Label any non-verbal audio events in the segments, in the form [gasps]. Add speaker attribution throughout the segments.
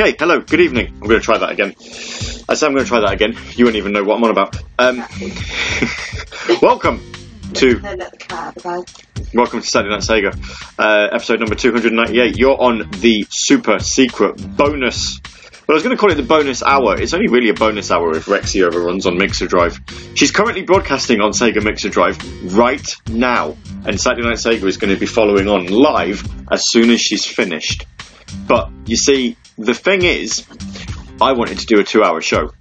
Speaker 1: Okay, hello, good evening. I'm going to try that again. I said I'm going to try that again. You won't even know what I'm on about. Um, [laughs] welcome to welcome to Saturday Night Sega, uh, episode number 298. You're on the super secret bonus. Well, I was going to call it the bonus hour. It's only really a bonus hour if Rexy overruns on Mixer Drive. She's currently broadcasting on Sega Mixer Drive right now, and Saturday Night Sega is going to be following on live as soon as she's finished. But you see, the thing is, I wanted to do a two hour show.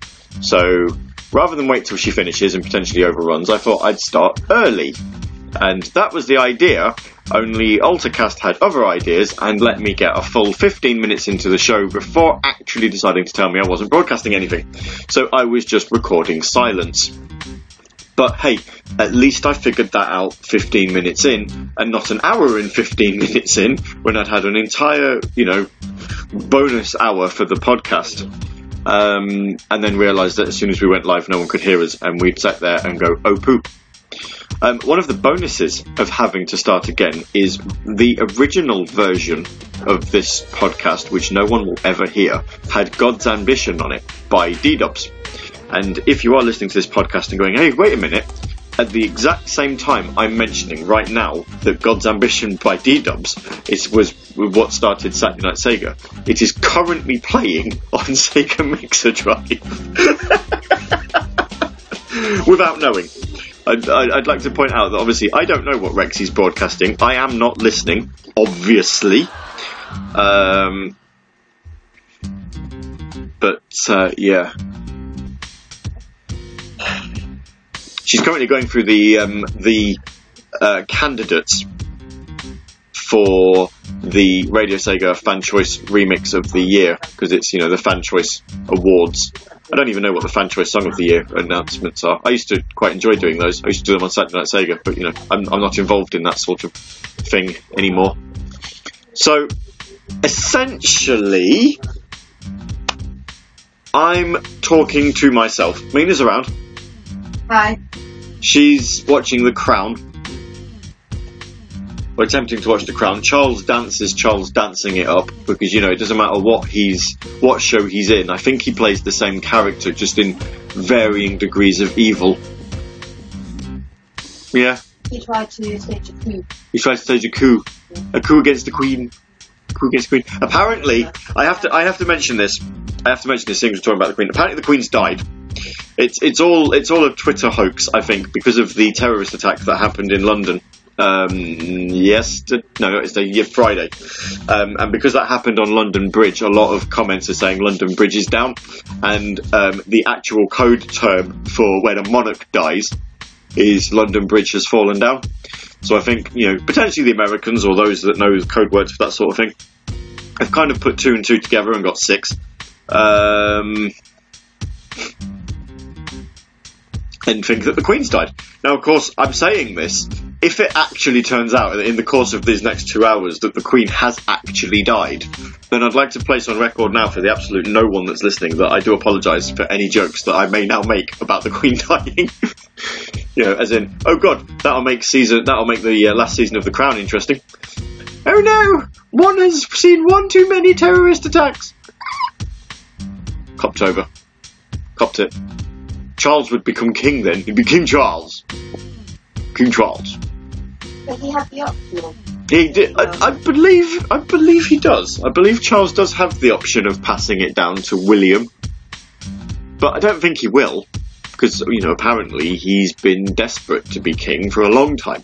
Speaker 1: So rather than wait till she finishes and potentially overruns, I thought I'd start early. And that was the idea, only AltaCast had other ideas and let me get a full 15 minutes into the show before actually deciding to tell me I wasn't broadcasting anything. So I was just recording silence. But hey, at least I figured that out 15 minutes in and not an hour and 15 [laughs] minutes in when I'd had an entire, you know, bonus hour for the podcast. Um, and then realised that as soon as we went live, no one could hear us, and we'd sat there and go, oh poop. Um, one of the bonuses of having to start again is the original version of this podcast, which no one will ever hear, had God's Ambition on it by D-Dubs. And if you are listening to this podcast and going, hey, wait a minute, at the exact same time I'm mentioning right now that God's Ambition by D-Dubs is, was what started Saturday Night Sega, it is currently playing on [laughs] Sega Mixer Drive. [laughs] Without knowing. I'd, I'd, like to point out that obviously I don't know what Rexy's broadcasting. I am not listening, obviously. Um, but uh, yeah, she's currently going through the um, the uh, candidates for the Radio Sega Fan Choice Remix of the Year because it's you know the Fan Choice Awards. I don't even know what the Fan Choice Song of the Year announcements are. I used to quite enjoy doing those. I used to do them on Saturday Night Sega, but you know I'm, I'm not involved in that sort of thing anymore. So essentially, I'm talking to myself. Mina's around.
Speaker 2: Hi.
Speaker 1: She's watching The Crown. Or attempting to watch The Crown. Charles dances Charles dancing it up because you know it doesn't matter what he's what show he's in. I think he plays the same character just in varying degrees of evil. Yeah.
Speaker 2: He tried to stage a coup.
Speaker 1: He tries to stage a coup. A coup against the Queen. Coup against the Queen. Apparently, I have to I have to mention this. I have to mention this thing we're talking about the Queen. Apparently the Queen's died. It's it's all it's all a Twitter hoax, I think, because of the terrorist attack that happened in London. Um, yesterday, no, it's the Friday, um, and because that happened on London Bridge, a lot of comments are saying London Bridge is down, and um, the actual code term for when a monarch dies is London Bridge has fallen down. So I think you know potentially the Americans or those that know code words for that sort of thing have kind of put two and two together and got six. Um, and think that the Queen's died. Now, of course, I'm saying this. If it actually turns out in the course of these next two hours that the Queen has actually died, then I'd like to place on record now for the absolute no one that's listening that I do apologise for any jokes that I may now make about the [laughs] Queen dying. you know, as in, oh god, that'll make season, that'll make the uh, last season of The Crown interesting. Oh no, one has seen one too many terrorist attacks. Copped over. Copped it. Charles would become king then. He'd be King Charles. King Charles.
Speaker 2: Does he have the option?
Speaker 1: He did. I, I believe. I believe he does. I believe Charles does have the option of passing it down to William, but I don't think he will, because you know apparently he's been desperate to be king for a long time.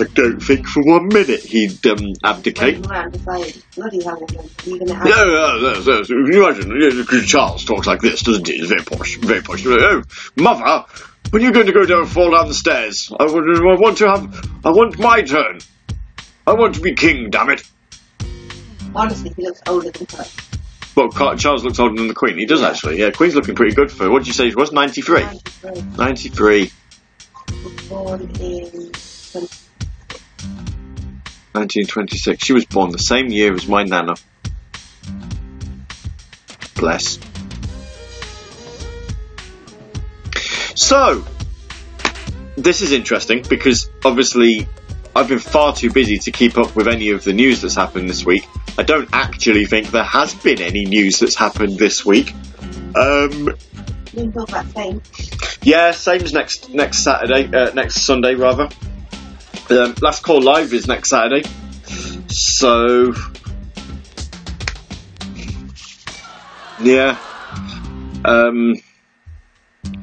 Speaker 1: I don't think for one minute he'd um, abdicate.
Speaker 2: Man, decided, bloody hell, have
Speaker 1: No, no, no, no, no. Can you imagine? Charles talks like this, doesn't he? He's very posh, very posh. Oh, mother, when are you going to go down and fall down the stairs? I want, I want to have, I want my turn. I want to be king, damn it.
Speaker 2: Honestly, he looks older than her.
Speaker 1: Well, Charles looks older than the Queen. He does
Speaker 2: Yeah.
Speaker 1: actually. Yeah, Queen's looking pretty good for. What did you say? She was ninety three.
Speaker 2: 93.
Speaker 1: Ninety three.
Speaker 2: Born in 20,
Speaker 1: 1926. She was born the same year as my nana. Bless. So, this is interesting because obviously I've been far too busy to keep up with any of the news that's happened this week. I don't actually think there has been any news that's happened this week. Um,
Speaker 2: We can talk about fame.
Speaker 1: yeah, same as next next Saturday, uh, next Sunday rather. Um, last call live is next Saturday, so yeah. Um,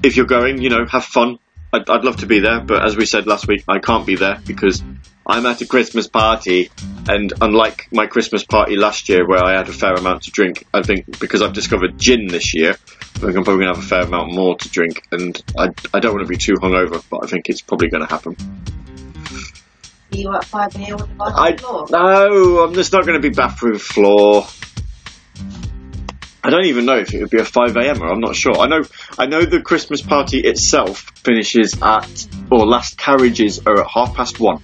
Speaker 1: if you're going, you know, have fun. I'd, I'd love to be there, but as we said last week, I can't be there because I'm at a Christmas party, and unlike my Christmas party last year where I had a fair amount to drink, I think because I've discovered gin this year, I think I'm probably going to have a fair amount more to drink, and I, I don't want to be too hungover, but I think it's probably going to happen.
Speaker 2: Are you at 5 a.m. with the bus
Speaker 1: I
Speaker 2: on the floor?
Speaker 1: no, I'm just not going to be bathroom floor. I don't even know if it would be a 5 a.m. or I'm not sure. I know, I know the Christmas party itself finishes at, or last carriages are at half past one.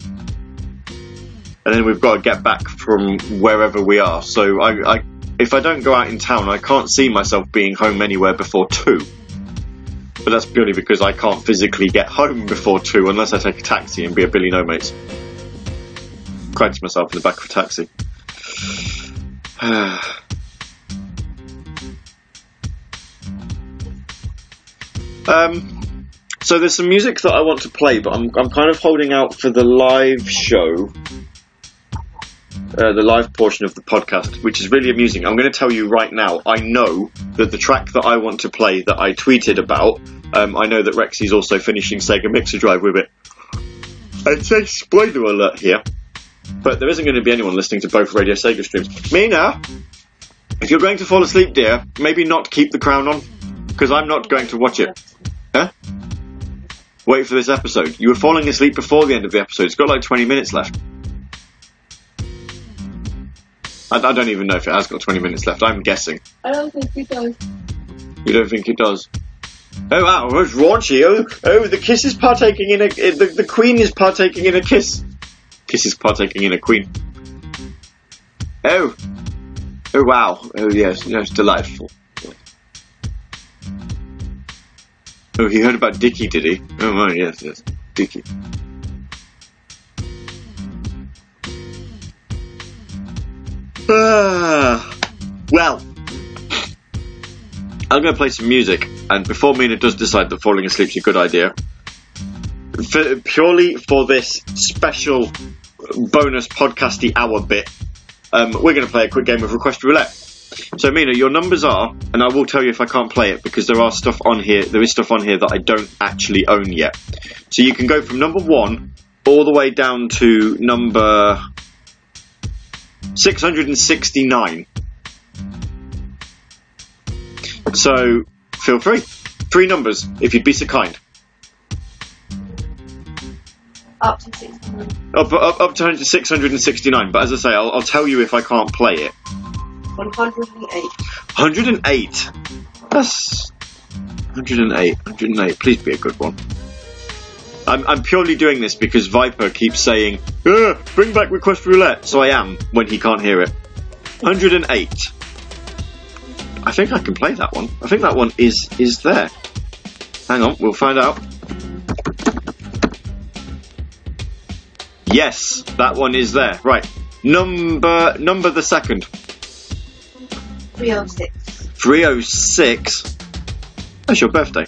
Speaker 1: And then we've got to get back from wherever we are. So I, I, if I don't go out in town, I can't see myself being home anywhere before two. But that's purely because I can't physically get home before two unless I take a taxi and be a Billy No Mates. To myself in the back of a taxi. [sighs] um, so there's some music that I want to play, but I'm, I'm kind of holding out for the live show, uh, the live portion of the podcast, which is really amusing. I'm going to tell you right now, I know that the track that I want to play that I tweeted about, um, I know that Rexy's also finishing Sega Mixer Drive with it. I'd say spoiler alert here, but there isn't going to be anyone listening to both Radio Sega streams. Mina, if you're going to fall asleep, dear, maybe not keep the crown on, because I'm not going to watch it. Huh? Wait for this episode. You were falling asleep before the end of the episode. It's got like 20 minutes left. I, I don't even know if it has got 20 minutes left. I'm guessing.
Speaker 2: I don't think it does.
Speaker 1: You don't think it does? Oh wow, it's raunchy. Oh, oh, the kiss is partaking in a. The, the queen is partaking in a kiss. Kiss is partaking in a queen. Oh. Oh wow. Oh yes, yes, delightful. Oh, he heard about Dicky, did he? Oh my, yes, yes, Dicky. Ah, well, I'm going to play some music, and before Mina does decide that falling asleep's a good idea, for, purely for this special bonus podcasty hour bit, um, we're going to play a quick game of Request Roulette. So, Mina, your numbers are, and I will tell you if I can't play it because there are stuff on here. There is stuff on here that I don't actually own yet. So you can go from number one all the way down to number 669. So feel free. Three numbers, if you'd be so kind.
Speaker 2: Up to 600.
Speaker 1: Up, up, up to 669. But as I say, I'll, I'll tell you if I can't play it.
Speaker 2: 108.
Speaker 1: 108. That's 108. 108. Please be a good one. I'm, I'm purely doing this because Viper keeps saying, "Ah, bring back request roulette. So I am when he can't hear it. 108. I think I can play that one. I think that one is is there. Hang on, we'll find out. Yes, that one is there. Right. Number number the second.
Speaker 2: 306.
Speaker 1: 306. That's your birthday.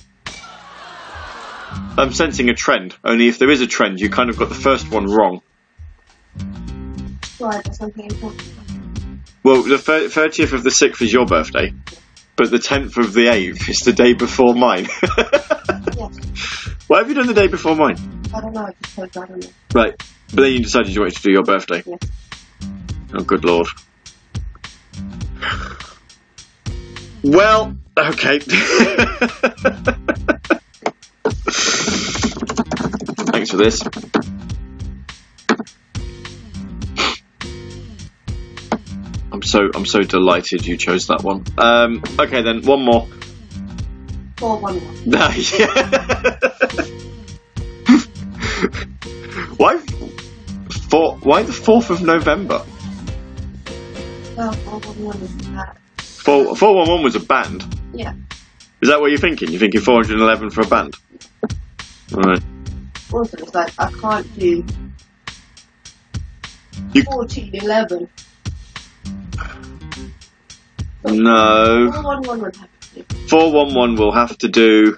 Speaker 1: I'm sensing a trend. Only if there is a trend, you kind of got the first one wrong.
Speaker 2: Right, that's something important.
Speaker 1: Well, the 30th of the 6th is your birthday, but the 10th of the 8th is the day before mine. [laughs]
Speaker 2: Yes.
Speaker 1: Why have you done the day before mine?
Speaker 2: I don't know, I just I don't know.
Speaker 1: Right, but then you decided you wanted to do your birthday.
Speaker 2: Yes.
Speaker 1: Oh, good lord. Well, okay. [laughs] Thanks for this. I'm so I'm so delighted you chose that one. Um, okay, then one more.
Speaker 2: 411. [laughs]
Speaker 1: No, yeah. [laughs] why? For why the fourth of November?
Speaker 2: Well, 411 is that.
Speaker 1: Four four one one was a band.
Speaker 2: Yeah.
Speaker 1: Is that what you're thinking? You're thinking 411 for a band? Right.
Speaker 2: Also, it's like, I can't do
Speaker 1: You-
Speaker 2: 1411.
Speaker 1: No.
Speaker 2: 411 would have to do.
Speaker 1: 411 will have to do.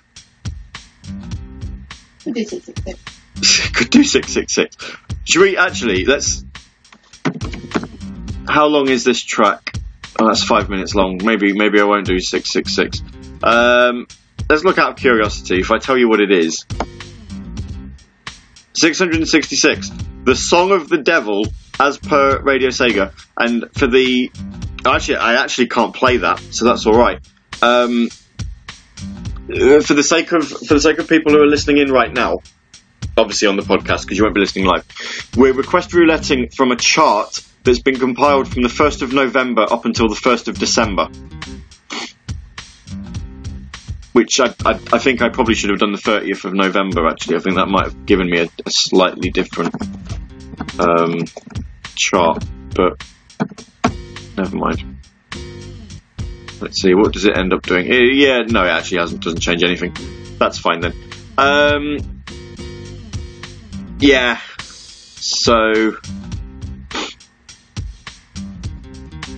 Speaker 2: We'll do 666.
Speaker 1: Could do 666. [laughs] Should we actually, let's. How long is this track? Oh, that's five minutes long. Maybe, maybe I won't do 666. Um, let's look out of curiosity. If I tell you what it is 666. The Song of the Devil, as per Radio Sega. And for the. Actually, I actually can't play that, so that's alright. Um, uh, for the sake of for the sake of people who are listening in right now, obviously on the podcast because you won't be listening live. We're request rouletting from a chart that's been compiled from the 1st of November up until the 1st of December. Which I, I, I think I probably should have done the 30th of November actually. I think that might have given me a, a slightly different um, chart, but never mind. Let's see, what does it end up doing? Yeah, no, it actually hasn't, doesn't change anything. That's fine then. Um, yeah. So.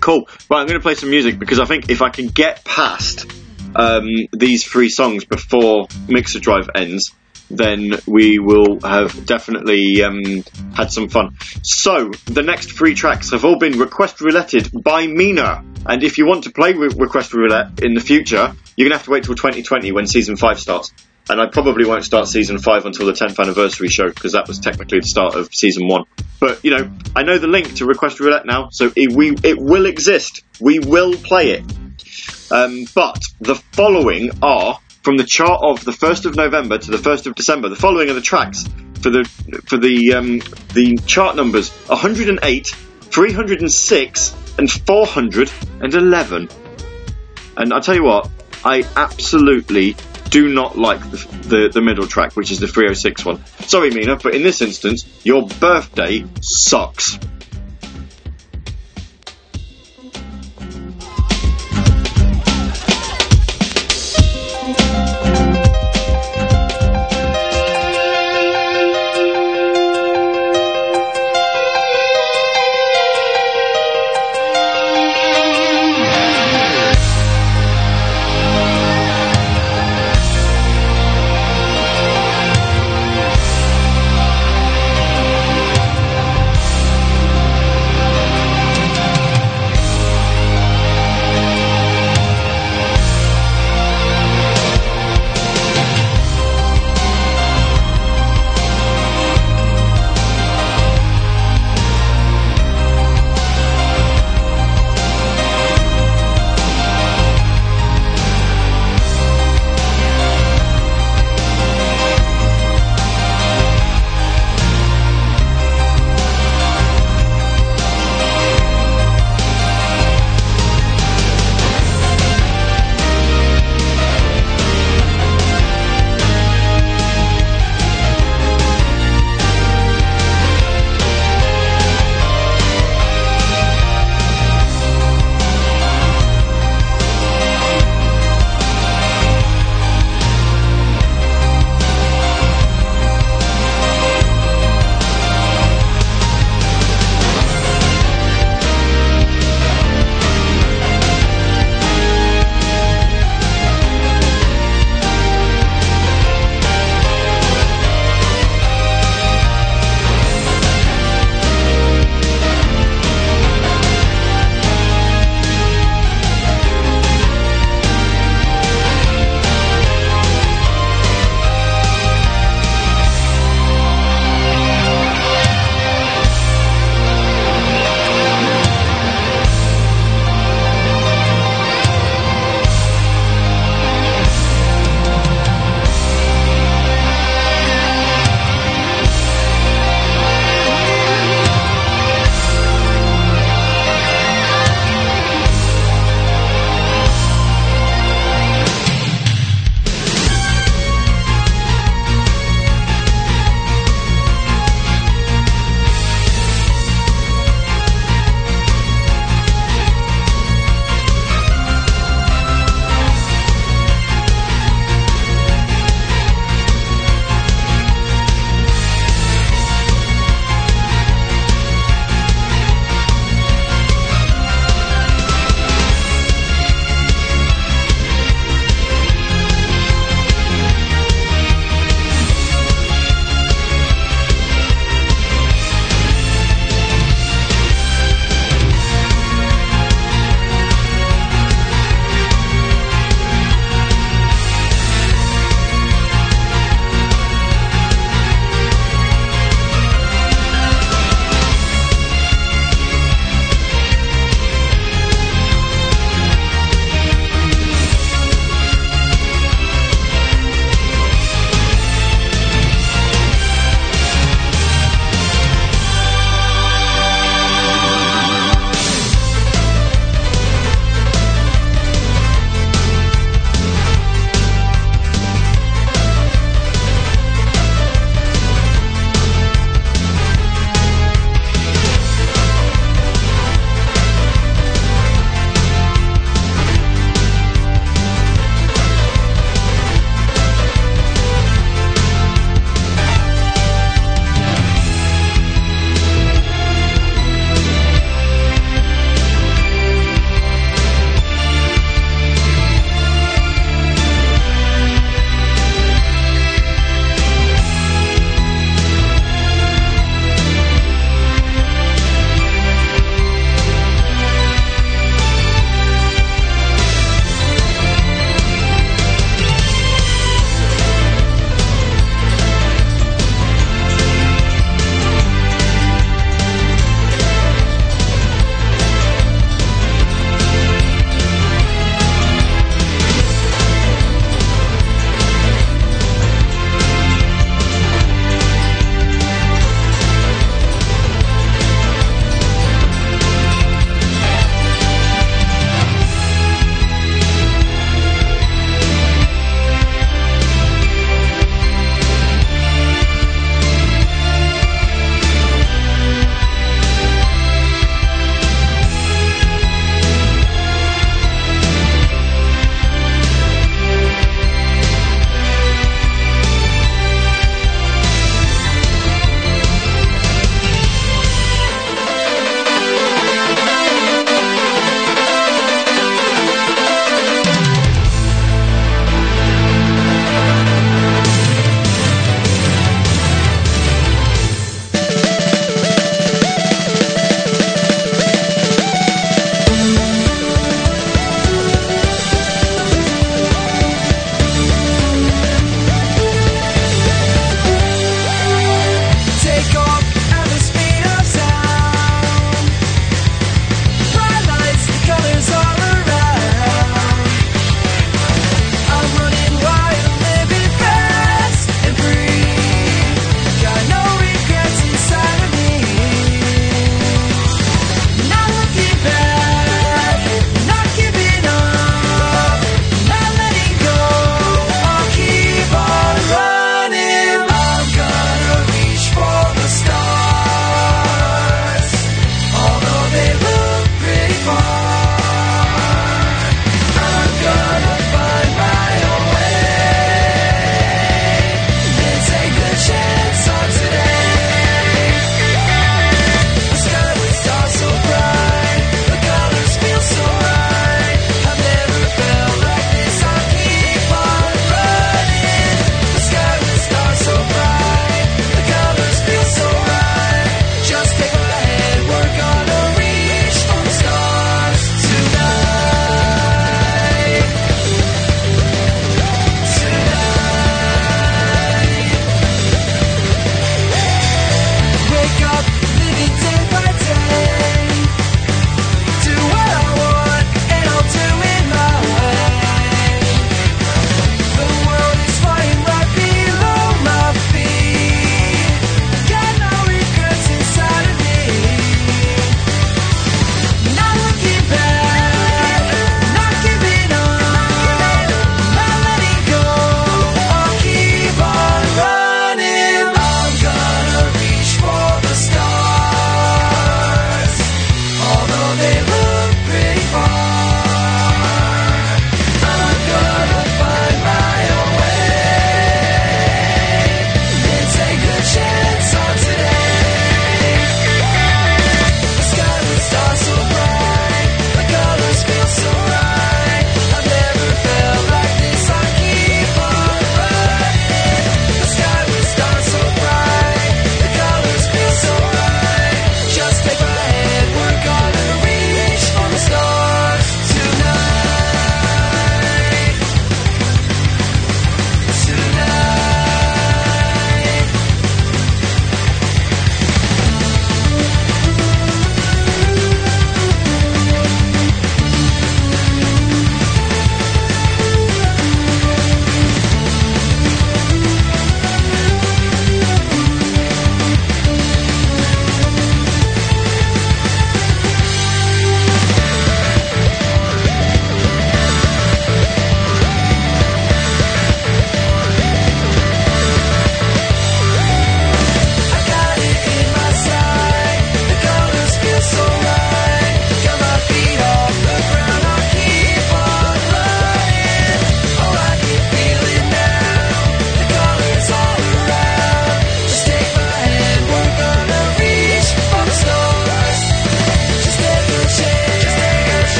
Speaker 1: Cool. Well, I'm going to play some music because I think if I can get past um, these three songs before Mixer Drive ends, then we will have definitely um, had some fun. So, the next three tracks have all been request rouletted by Mina. And if you want to play with Request Roulette in the future, you're going to have to wait till 2020 when Season 5 starts. And I probably won't start Season 5 until the 10th anniversary show, because that was technically the start of Season 1. But, you know, I know the link to Request Roulette now, so it, we, it will exist. We will play it. Um, but the following are from the chart of the 1st of November to the 1st of December. The following are the tracks for the for the um, the chart numbers 108, 306, and 411. And I tell you what, I absolutely do not like the, the, the middle track, which is the 306 one. Sorry, Mina, but in this instance, your birthday sucks.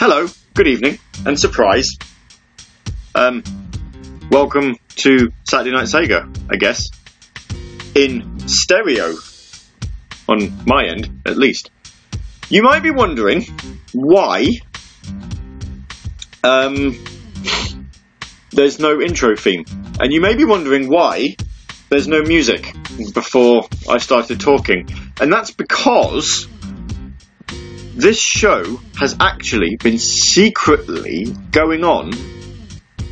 Speaker 1: Hello, good evening, and surprise. Um, welcome to Saturday Night Sega, I guess. In stereo. On my end, at least. You might be wondering why um, there's no intro theme. And you may be wondering why there's no music before I started talking. And that's because this show has actually been secretly going on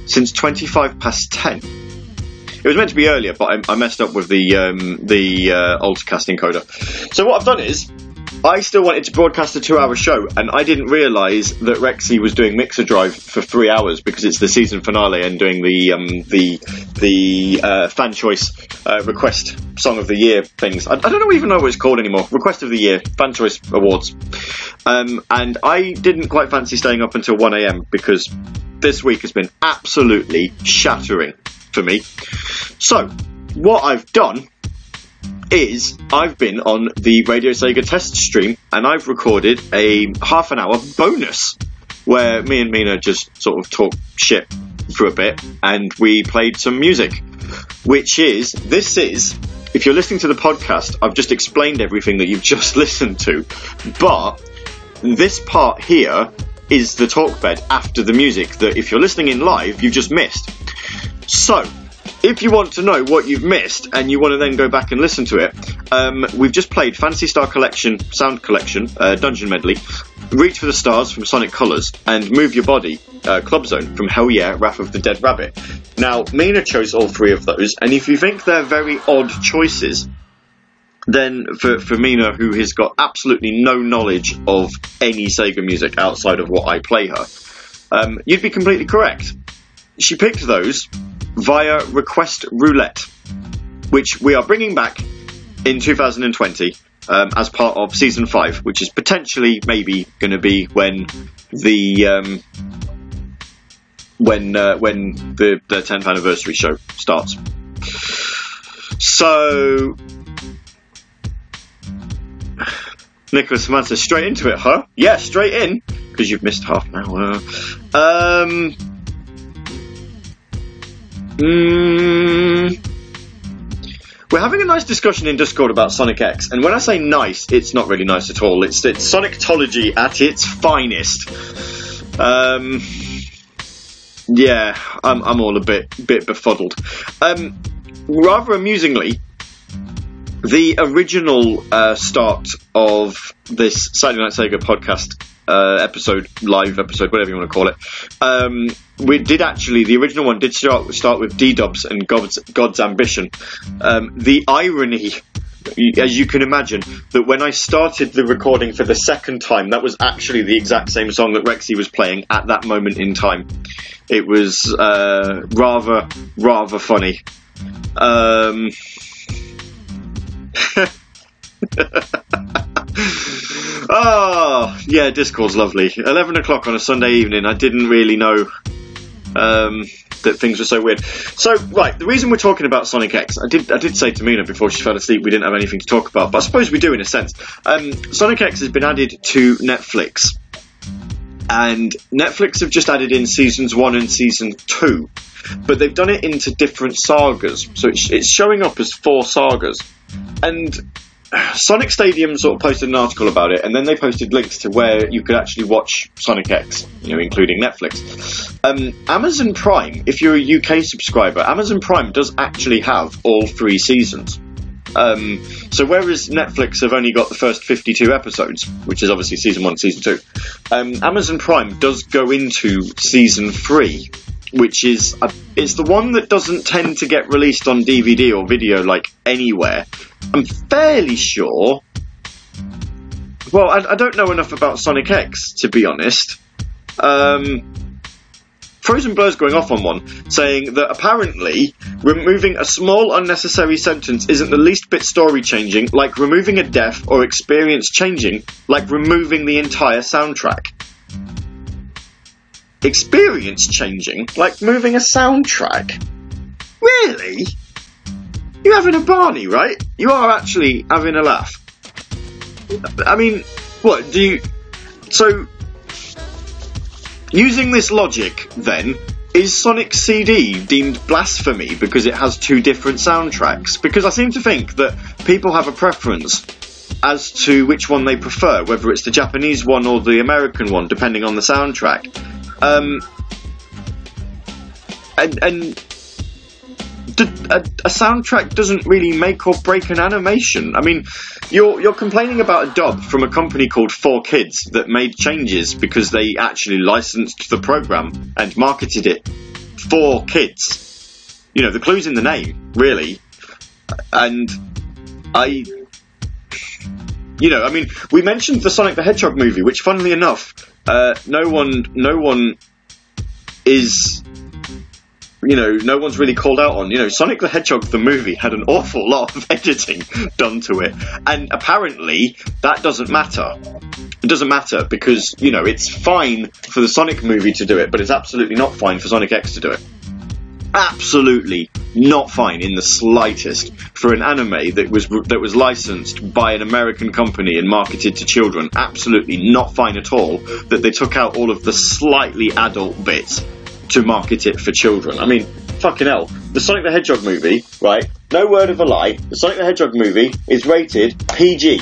Speaker 1: since 25 past 10. It was meant to be earlier, but I, I messed up with the um, the uh, encoder. So what I've done is I still wanted to broadcast a two hour show, and I didn't realise that Rexy was doing Mixer Drive for three hours because it's the season finale and doing the um, the the uh, fan choice uh, request song of the year things. I, I, don't even know what it's called anymore. Request of the year, fan choice awards. Um, and I didn't quite fancy staying up until 1 a.m. because this week has been absolutely shattering for me. So, what I've done is I've been on the Radio Sega test stream and I've recorded a half an hour bonus where me and Mina just sort of talk shit for a bit and we played some music. Which is, this is, if you're listening to the podcast, I've just explained everything that you've just [laughs] listened to, but this part here is the talk bed after the music that if you're listening in live, you've just missed. So, if you want to know what you've missed and you want to then go back and listen to it, um, we've just played Phantasy Star Collection Sound Collection uh, Dungeon Medley, Reach for the Stars from Sonic Colors, and Move Your Body uh, Club Zone from Hell Yeah Wrath of the Dead Rabbit. Now, Mina chose all three of those, and if you think they're very odd choices, then for, for Mina, who has got absolutely no knowledge of any Sega music outside of what I play her, um, you'd be completely correct. She picked those via Request Roulette, which we are bringing back in 2020 um, as part of season five, which is potentially maybe going to be when the um, when uh, when the, the 10th anniversary show starts. So. Nicholas Samantha, straight into it, huh? Yeah, straight in, because you've missed half an hour. Um, Mm, we're having a nice discussion in Discord about Sonic X, and when I say nice, it's not really nice at all. It's, it's Sonictology at its finest. Um, yeah, I'm, I'm all a bit bit befuddled. Um, rather amusingly, the original uh, start of this Saturday Night Sega podcast uh, episode, live episode, whatever you want to call it. Um, we did actually, the original one did start, start with D Dubs and God's, God's Ambition. Um, the irony, as you can imagine, that when I started the recording for the second time, that was actually the exact same song that Rexy was playing at that moment in time. It was uh, rather, rather funny. Um, [laughs] [laughs] oh, yeah, Discord's lovely. 11 o'clock on a Sunday evening, I didn't really know um, that things were so weird. So, right, the reason we're talking about Sonic X, I did I did say to Mina before she fell asleep we didn't have anything to talk about, but I suppose we do in a sense. Um, Sonic X has been added to Netflix. And Netflix have just added in seasons one and season two, but they've done it into different sagas. So it's, it's showing up as four sagas. And Sonic Stadium sort of posted an article about it, and then they posted links to where you could actually watch Sonic X, you know, including Netflix. Um, Amazon Prime, if you're a UK subscriber, Amazon Prime does actually have all three seasons. Um, so whereas Netflix have only got the first 52 episodes, which is obviously season one, season two, um, Amazon Prime does go into season three, which is a, it's the one that doesn't tend to get released on DVD or video like anywhere. I'm fairly sure. Well, I, I don't know enough about Sonic X to be honest. Um, Frozen Blur's going off on one, saying that apparently removing a small unnecessary sentence isn't the least bit story changing, like removing a death or experience changing, like removing the entire soundtrack. Experience changing, like moving a soundtrack? Really? You're having a Barney, right? You are actually having a laugh. I mean, what do you? So using this logic, then, is Sonic CD deemed blasphemy because it has two different soundtracks? Because I seem to think that people have a preference as to which one they prefer, whether it's the Japanese one or the American one, depending on the soundtrack. Um, and and a, soundtrack doesn't really make or break an animation. I mean, you're you're complaining about a dub from a company called Four Kids that made changes because they actually licensed the program and marketed it for kids. You know, the clue's in the name, really. And I you know, I mean, we mentioned the Sonic the Hedgehog movie, which, funnily enough, uh, no one, no one is, you know, no one's really called out on. You know, Sonic the Hedgehog the movie had an awful lot of [laughs] editing done to it, and apparently that doesn't matter. It doesn't matter because you know it's fine for the Sonic movie to do it, but it's absolutely not fine for Sonic X to do it absolutely not fine in the slightest for an anime that was that was licensed by an American company and marketed to children. Absolutely not fine at all that they took out all of the slightly adult bits to market it for children. I mean, fucking hell. The Sonic the Hedgehog movie, right? No word of a lie. The Sonic the Hedgehog movie is rated PG.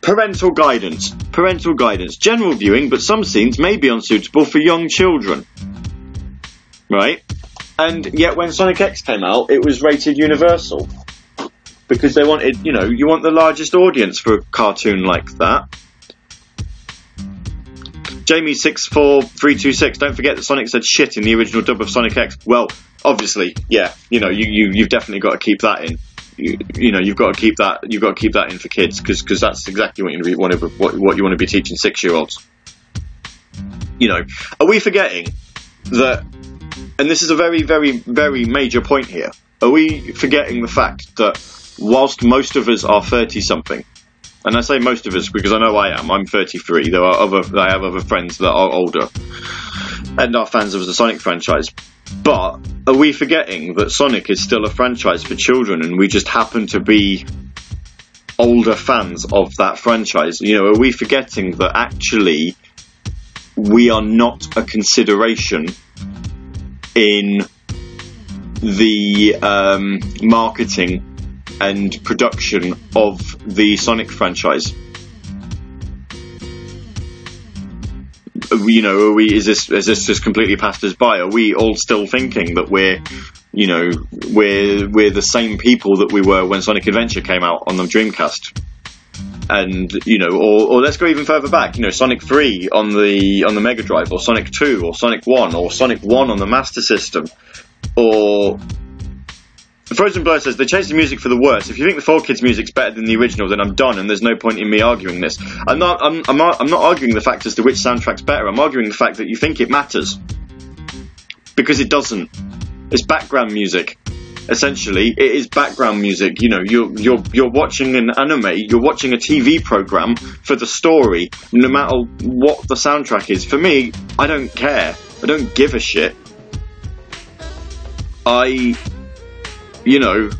Speaker 1: Parental guidance. Parental guidance. General viewing, but some scenes may be unsuitable for young children. Right? And yet, when Sonic X came out, it was rated Universal because they wanted, you know, you want the largest audience for a cartoon like that. Jamie six four three two six. Don't forget that Sonic said shit in the original dub of Sonic X. Well, obviously, yeah, you know, you you you've definitely got to keep that in. You, you know, you've got to keep that. You've got to keep that in for kids because that's exactly what you want to what, what you want to be teaching six year olds. You know, are we forgetting that and this is a very, very, very major point here. Are we forgetting the fact that whilst most of us are 30 something, and I say most of us because I know I am, I'm 33, there are other, I have other friends that are older and are fans of the Sonic franchise. But are we forgetting that Sonic is still a franchise for children and we just happen to be older fans of that franchise? You know, are we forgetting that actually we are not a consideration in the um, marketing and production of the Sonic franchise. You know, are we is this is this just completely passed us by? Are we all still thinking that we're, you know, we're we're the same people that we were when Sonic Adventure came out on the Dreamcast? and you know, or, or let's go even further back. You know, Sonic Three on the on the Mega Drive, or Sonic Two, or Sonic One, or Sonic One on the Master System, or Frozen Blur says they changed the music for the worse. If you think the Four Kids music's better than the original, then I'm done, and there's no point in me arguing this. I'm not. I'm. I'm I'm not arguing the fact as to which soundtrack's better. I'm arguing the fact that you think it matters because it doesn't. It's background music essentially it is background music you know you're you're you're watching an anime you're watching a TV program for the story no matter what the soundtrack is for me I don't care I don't give a shit I you know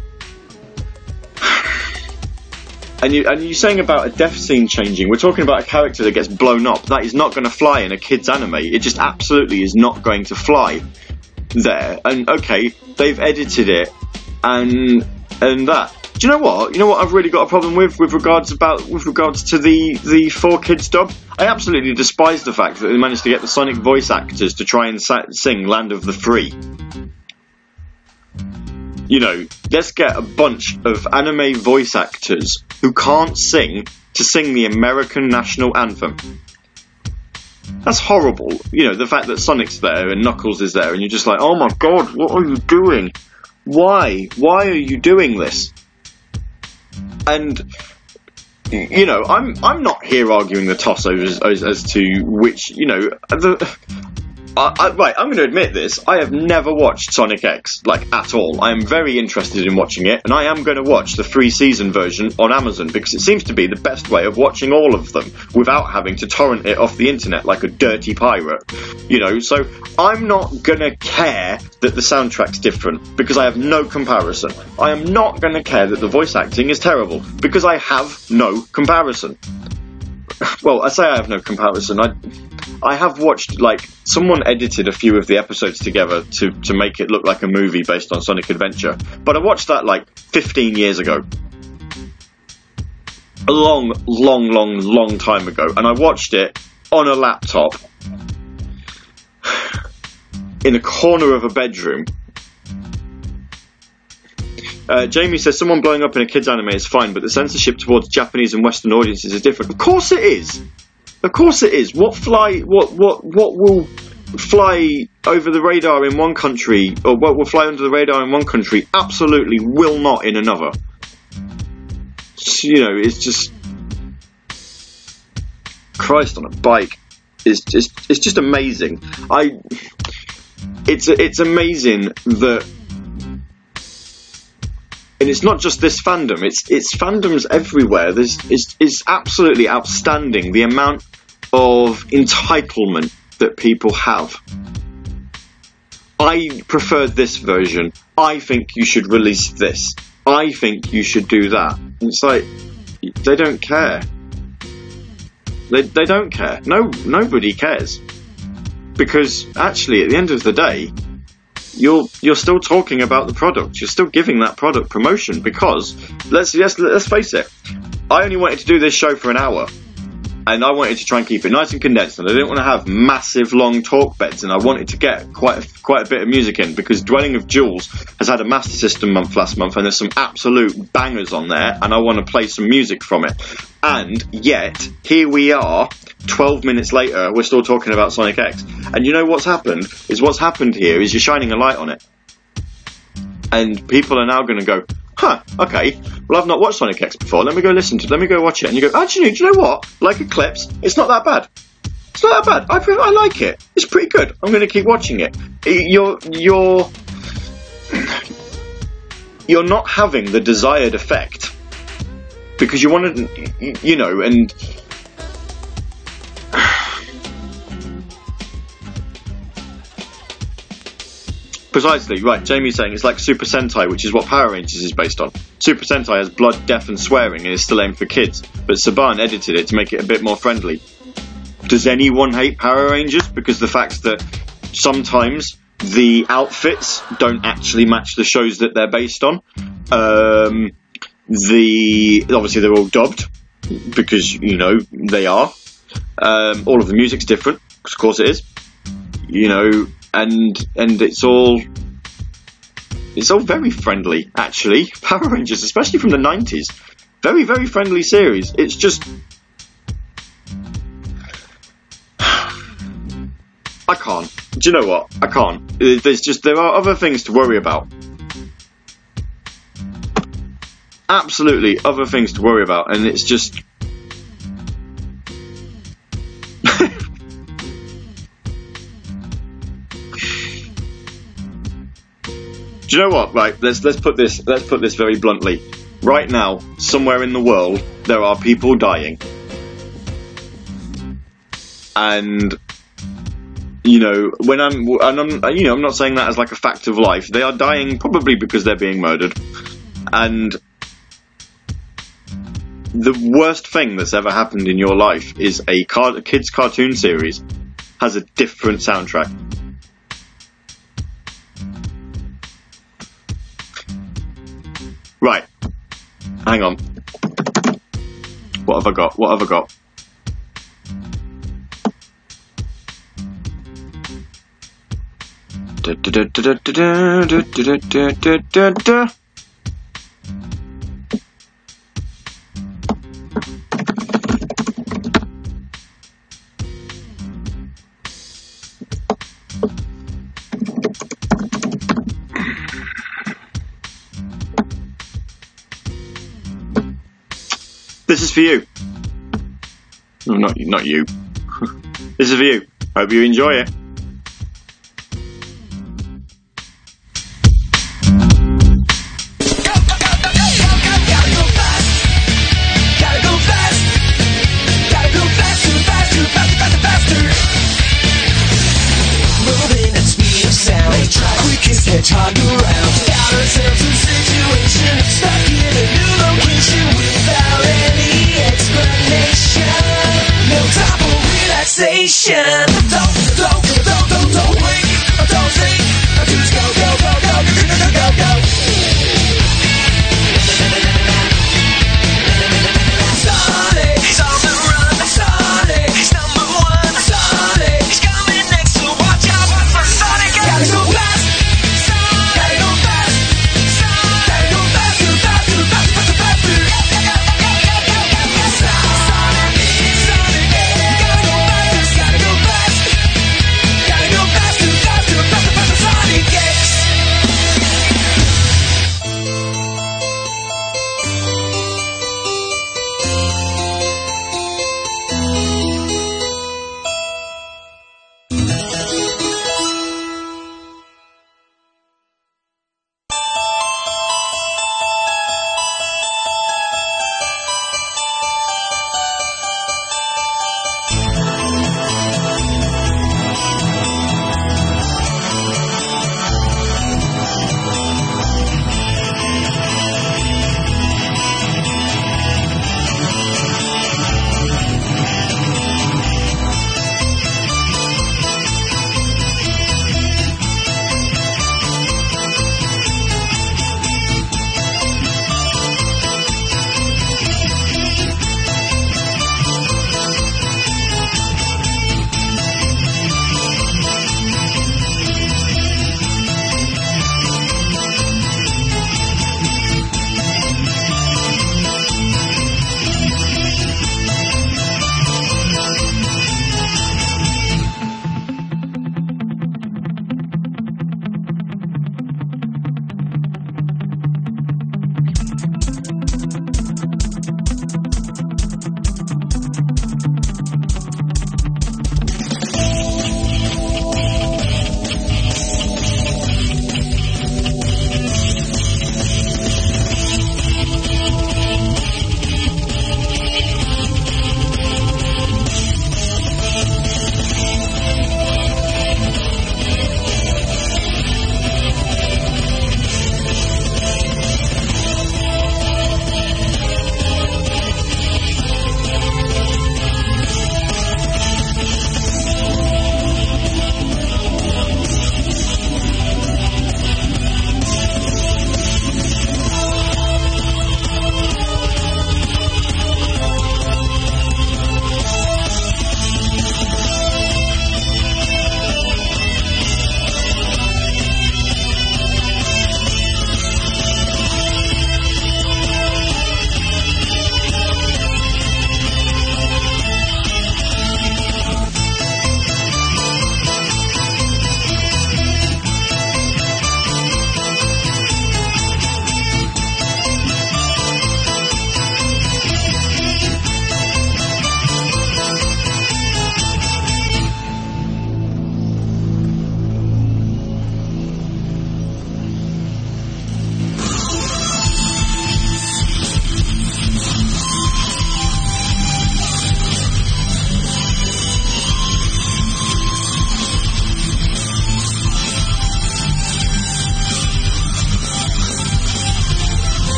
Speaker 1: and you and you're saying about a death scene changing. We're talking about a character that gets blown up. That is not going to fly in a kids anime. It just absolutely is not going to fly there. And okay, they've edited it, and and that. Do you know what? You know what I've really got a problem with with regards about with regards to the the four kids dub. I absolutely despise the fact that they managed to get the Sonic voice actors to try and sa- sing "Land of the Free." You know, let's get a bunch of anime voice actors who can't sing to sing the American national anthem. That's horrible. You know, the fact that Sonic's there and Knuckles is there, and you're just like, oh my god, what are you doing? Why? Why are you doing this? And you know, I'm I'm not here arguing the toss as, as, as to which you know the I, I, right, I'm going to admit this. I have never watched Sonic X, like, at all. I am very interested in watching it, and I am going to watch the free season version on Amazon because it seems to be the best way of watching all of them without having to torrent it off the internet like a dirty pirate. You know, so I'm not going to care that the soundtrack's different because I have no comparison. I am not going to care that the voice acting is terrible because I have no comparison. Well, I say I have no comparison. I I have watched like someone edited a few of the episodes together to to make it look like a movie based on Sonic Adventure, but I watched that like 15 years ago. A long, long, long, long time ago, and I watched it on a laptop [sighs] in a corner of a bedroom. Uh, Jamie says someone blowing up in a kids' anime is fine, but the censorship towards Japanese and Western audiences is different. Of course it is. Of course it is. What fly? What what what will fly over the radar in one country, or what will fly under the radar in one country, absolutely will not in another. So, you know, it's just Christ on a bike. It's just it's just amazing. I it's it's amazing that and it's not just this fandom; it's it's fandoms everywhere. There's it's it's absolutely outstanding the amount of entitlement that people have. I prefer this version. I think you should release this. I think you should do that. And it's like they don't care. They they don't care. No nobody cares. Because actually at the end of the day, you're you're still talking about the product. You're still giving that product promotion because let's let's let's face it. I only wanted to do this show for an hour, and I wanted to try and keep it nice and condensed. And I didn't want to have massive long talk beds, and I wanted to get quite a, quite a bit of music in because Dwelling of Duels has had a Master System month last month, and there's some absolute bangers on there, and I want to play some music from it. And yet here we are 12 minutes later, we're still talking about Sonic X. And you know what's happened? Is what's happened here is you're shining a light on it. And people are now going to go, huh, okay, well, I've not watched Sonic X before. Let me go listen to it. Let me go watch it. And you go, actually, do you know what? Like Eclipse, it's not that bad. It's not that bad. I, I like it. It's pretty good. I'm going to keep watching it. You're, you're, [sighs] you're not having the desired effect because you want to, you know, and Precisely, right. Jamie's saying it's like Super Sentai, which is what Power Rangers is based on. Super Sentai has blood, death, and swearing and is still aimed for kids, but Saban edited it to make it a bit more friendly. Does anyone hate Power Rangers? Because the fact that sometimes the outfits don't actually match the shows that they're based on. Um, the obviously they're all dubbed because you know they are. Um, all of the music's different, of course it is. You know, and and it's all it's all very friendly actually. [laughs] Power Rangers, especially from the nineties, very very friendly series. It's just [sighs] I can't. Do you know what? I can't. There's just there are other things to worry about. Absolutely other things to worry about, and it's just Do you know what? Right, let's let's put this let's put this very bluntly. Right now, somewhere in the world, there are people dying, and you know when I'm and I'm you know I'm not saying that as like a fact of life. They are dying probably because they're being murdered, and the worst thing that's ever happened in your life is a, car- a kids cartoon series has a different soundtrack. Right. Hang on. What have I got? What have I got? Da, da, da, This is for you. No, not not you. [laughs] this is for you. Hope you enjoy it.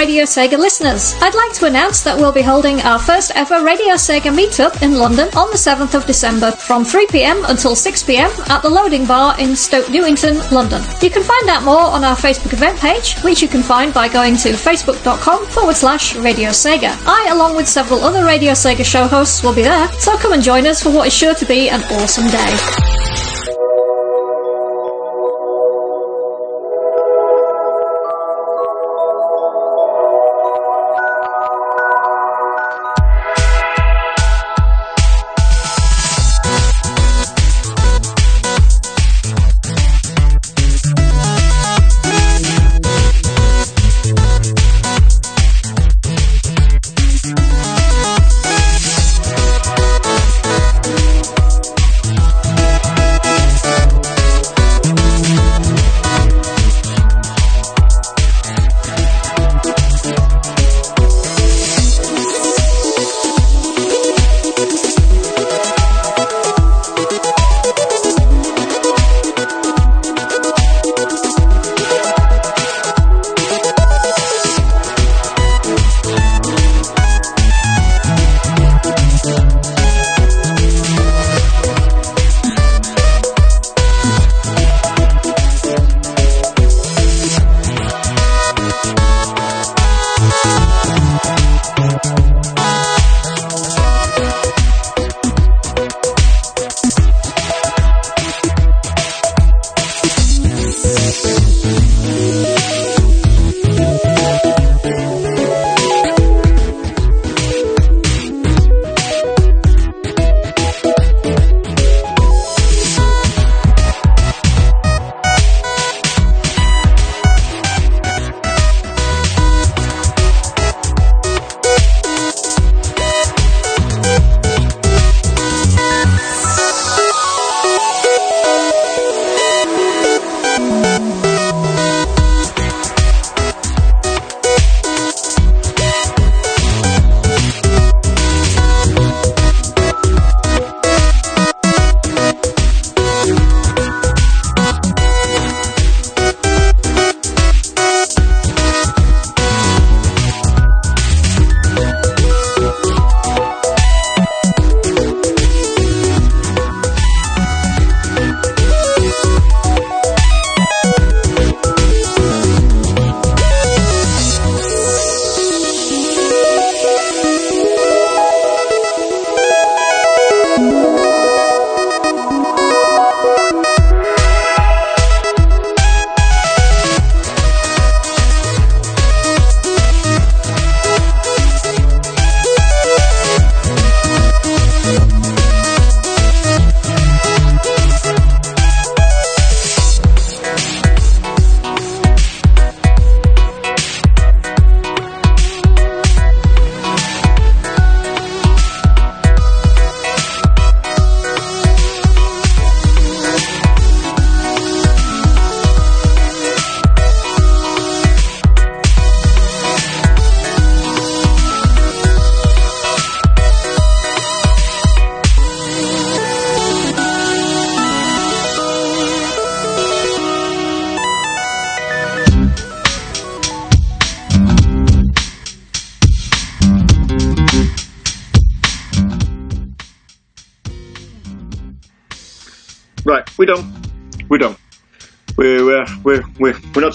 Speaker 3: Radio Sega listeners. I'd like to announce that we'll be holding our first ever Radio Sega meetup in London on the 7th of December from 3pm until 6pm at the Loading Bar in Stoke Newington, London. You can find out more on our Facebook event page, which you can find by going to facebook.com forward slash Radio Sega. I, along with several other Radio Sega show hosts, will be there, so come and join us for what is sure to be an awesome day.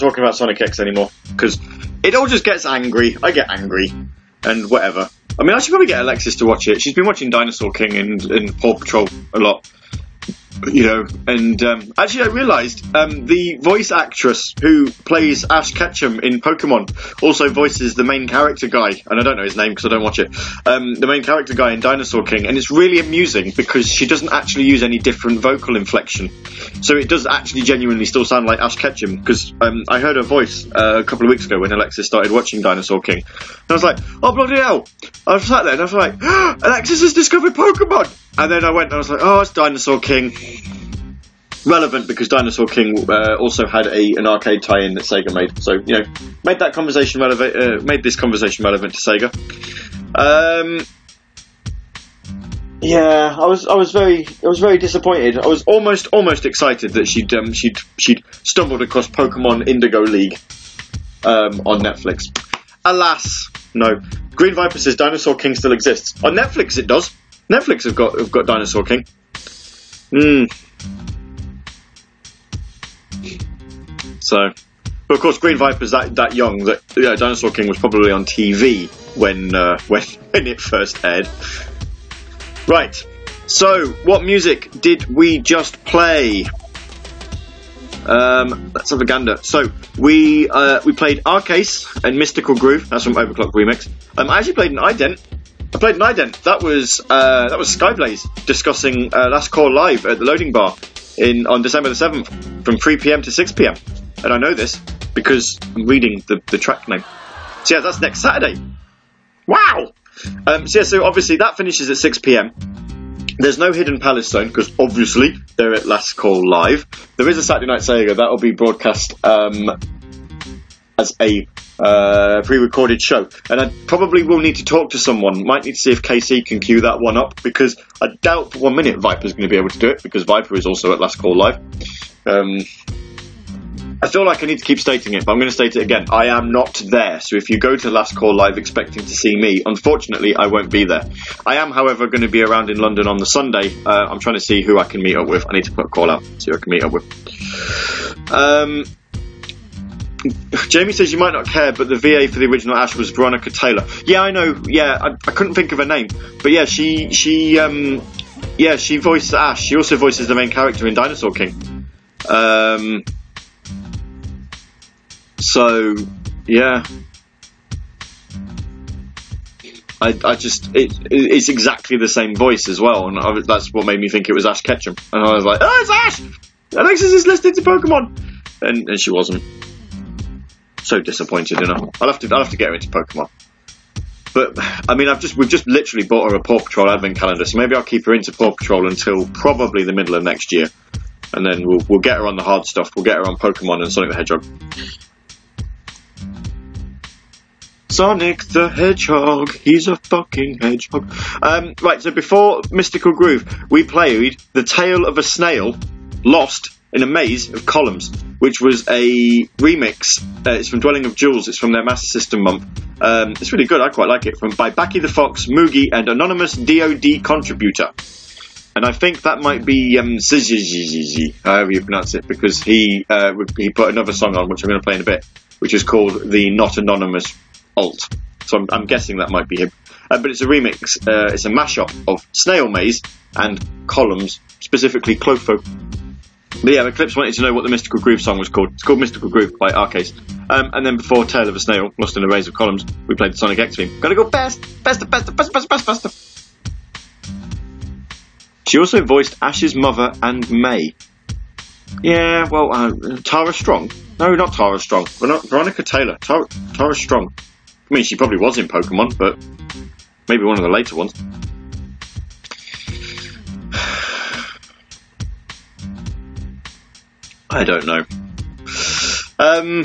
Speaker 1: Not talking about Sonic X anymore because it all just gets angry. I get angry and whatever. I mean, I should probably get Alexis to watch it. She's been watching Dinosaur King and, and Paw Patrol a lot, you know. And um, actually, I realised um, the voice actress who plays Ash Ketchum in Pokemon also voices the main character guy, and I don't know his name because I don't watch it. Um, the main character guy in Dinosaur King, and it's really amusing because she doesn't actually use any different vocal inflection, so it does actually genuinely still sound like Ash Ketchum. Because um, I heard her voice uh, a couple of weeks ago when Alexis started watching Dinosaur King, and I was like, "Oh bloody hell!" I was sat there and I was like, [gasps] "Alexis has discovered Pokemon," and then I went and I was like, "Oh, it's Dinosaur King." relevant because Dinosaur King uh, also had a an arcade tie-in that Sega made, so you know made that conversation relevant. Uh, made this conversation relevant to Sega. Um, yeah, I was I was very I was very disappointed. I was almost almost excited that she'd um, she'd she'd stumbled across Pokemon Indigo League um, on Netflix. alas, no. Green Viper says Dinosaur King still exists. On Netflix, it does. Netflix have got have got Dinosaur King. Hmm. So, but of course, Green Viper's that that young that yeah, Dinosaur King was probably on TV when uh, [laughs] when when it first aired. Right. So, what music did we just play? Um, have a gander. So we uh, we played Arcase and Mystical Groove. That's from Overclock Remix. Um, I actually played an ident. I played an ident. That was uh, that was Skyblaze discussing uh, Last Call live at the loading bar in on December the seventh from 3 p.m. to 6 p.m. And I know this because I'm reading the, the track name. So yeah, that's next Saturday. Wow. Um, so yeah, so obviously that finishes at 6 p.m. There's no hidden Palace Zone because obviously they're at Last Call Live. There is a Saturday Night Sega that will be broadcast um, as a uh, pre-recorded show, and I probably will need to talk to someone. Might need to see if KC can queue that one up because I doubt for one minute Viper's going to be able to do it because Viper is also at Last Call Live. Um, I feel like I need to keep stating it, but I'm going to state it again. I am not there, so if you go to Last Call Live expecting to see me, unfortunately, I won't be there. I am, however, going to be around in London on the Sunday. Uh, I'm trying to see who I can meet up with. I need to put a call out, see who I can meet up with. Um, [laughs] Jamie says you might not care, but the VA for the original Ash was Veronica Taylor. Yeah, I know. Yeah, I, I couldn't think of her name, but yeah, she she um, yeah she voiced Ash. She also voices the main character in Dinosaur King. Um, so yeah, I, I just it, it's exactly the same voice as well, and I, that's what made me think it was Ash Ketchum. And I was like, oh, it's Ash. Alexis is listening to Pokemon, and, and she wasn't. So disappointed in her. I'll have to I'll have to get her into Pokemon. But I mean, I've just we've just literally bought her a Paw Patrol advent calendar, so maybe I'll keep her into Paw Patrol until probably the middle of next year, and then we'll we'll get her on the hard stuff. We'll get her on Pokemon and Sonic the Hedgehog. Sonic the Hedgehog, he's a fucking hedgehog. Um, right, so before Mystical Groove, we played The Tale of a Snail, Lost in a Maze of Columns, which was a remix. Uh, it's from Dwelling of Duels, it's from their Master System month. Um, it's really good, I quite like it, from by Backy the Fox, Moogie, and anonymous DoD contributor. And I think that might be um, however you pronounce it, because he uh, he put another song on, which I'm going to play in a bit, which is called the Not Anonymous alt. So I'm, I'm guessing that might be him. Uh, but it's a remix. Uh, it's a mashup of Snail Maze and Columns, specifically Clotho. But yeah, Eclipse wanted to know what the Mystical Groove song was called. It's called Mystical Groove by Arcase. Um, and then before Tale of a Snail, Lost in a Maze of Columns, we played the Sonic X theme. Gotta go fast, faster, faster, faster, faster, faster, faster. She also voiced Ash's mother and May. Yeah, well, uh, Tara Strong. No, not Tara Strong. Veronica Taylor. Tara, Tara Strong. I mean, she probably was in Pokemon, but maybe one of the later ones. I don't know. Um,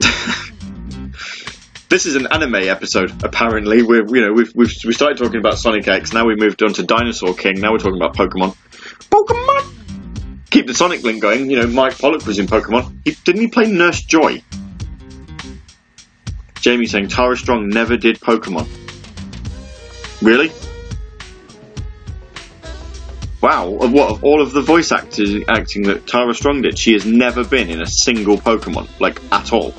Speaker 1: [laughs] this is an anime episode. Apparently, we're you know we've, we've we started talking about Sonic X. Now we moved on to Dinosaur King. Now we're talking about Pokemon. Pokemon. Keep the Sonic link going. You know, Mike Pollock was in Pokemon. He, didn't he play Nurse Joy? Jamie saying Tara Strong never did Pokemon. Really? Wow, of what of all of the voice acting acting that Tara Strong did, she has never been in a single Pokemon, like at all.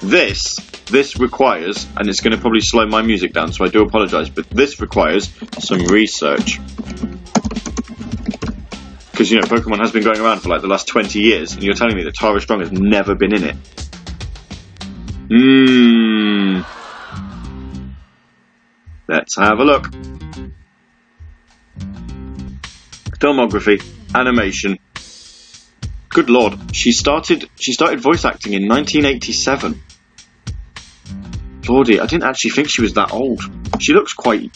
Speaker 1: This this requires, and it's going to probably slow my music down, so I do apologise, but this requires some research. Because you know, Pokemon has been going around for like the last twenty years, and you're telling me that Tara Strong has never been in it. Mmm. Let's have a look. Filmography, animation. Good lord, she started she started voice acting in 1987. Lordy, I didn't actually think she was that old. She looks quite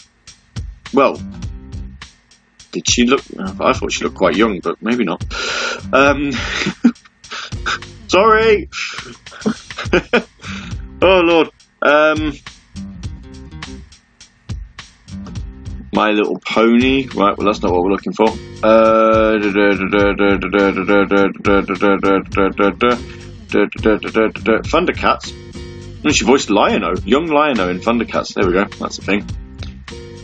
Speaker 1: well. Did she look? I thought she looked quite young, but maybe not. Um, [laughs] sorry. [laughs] oh lord. Um, My Little Pony. Right, well, that's not what we're looking for. Uh. Thundercats. And she voiced Lion-O, young Lion-O in Thundercats. There we go. That's the thing.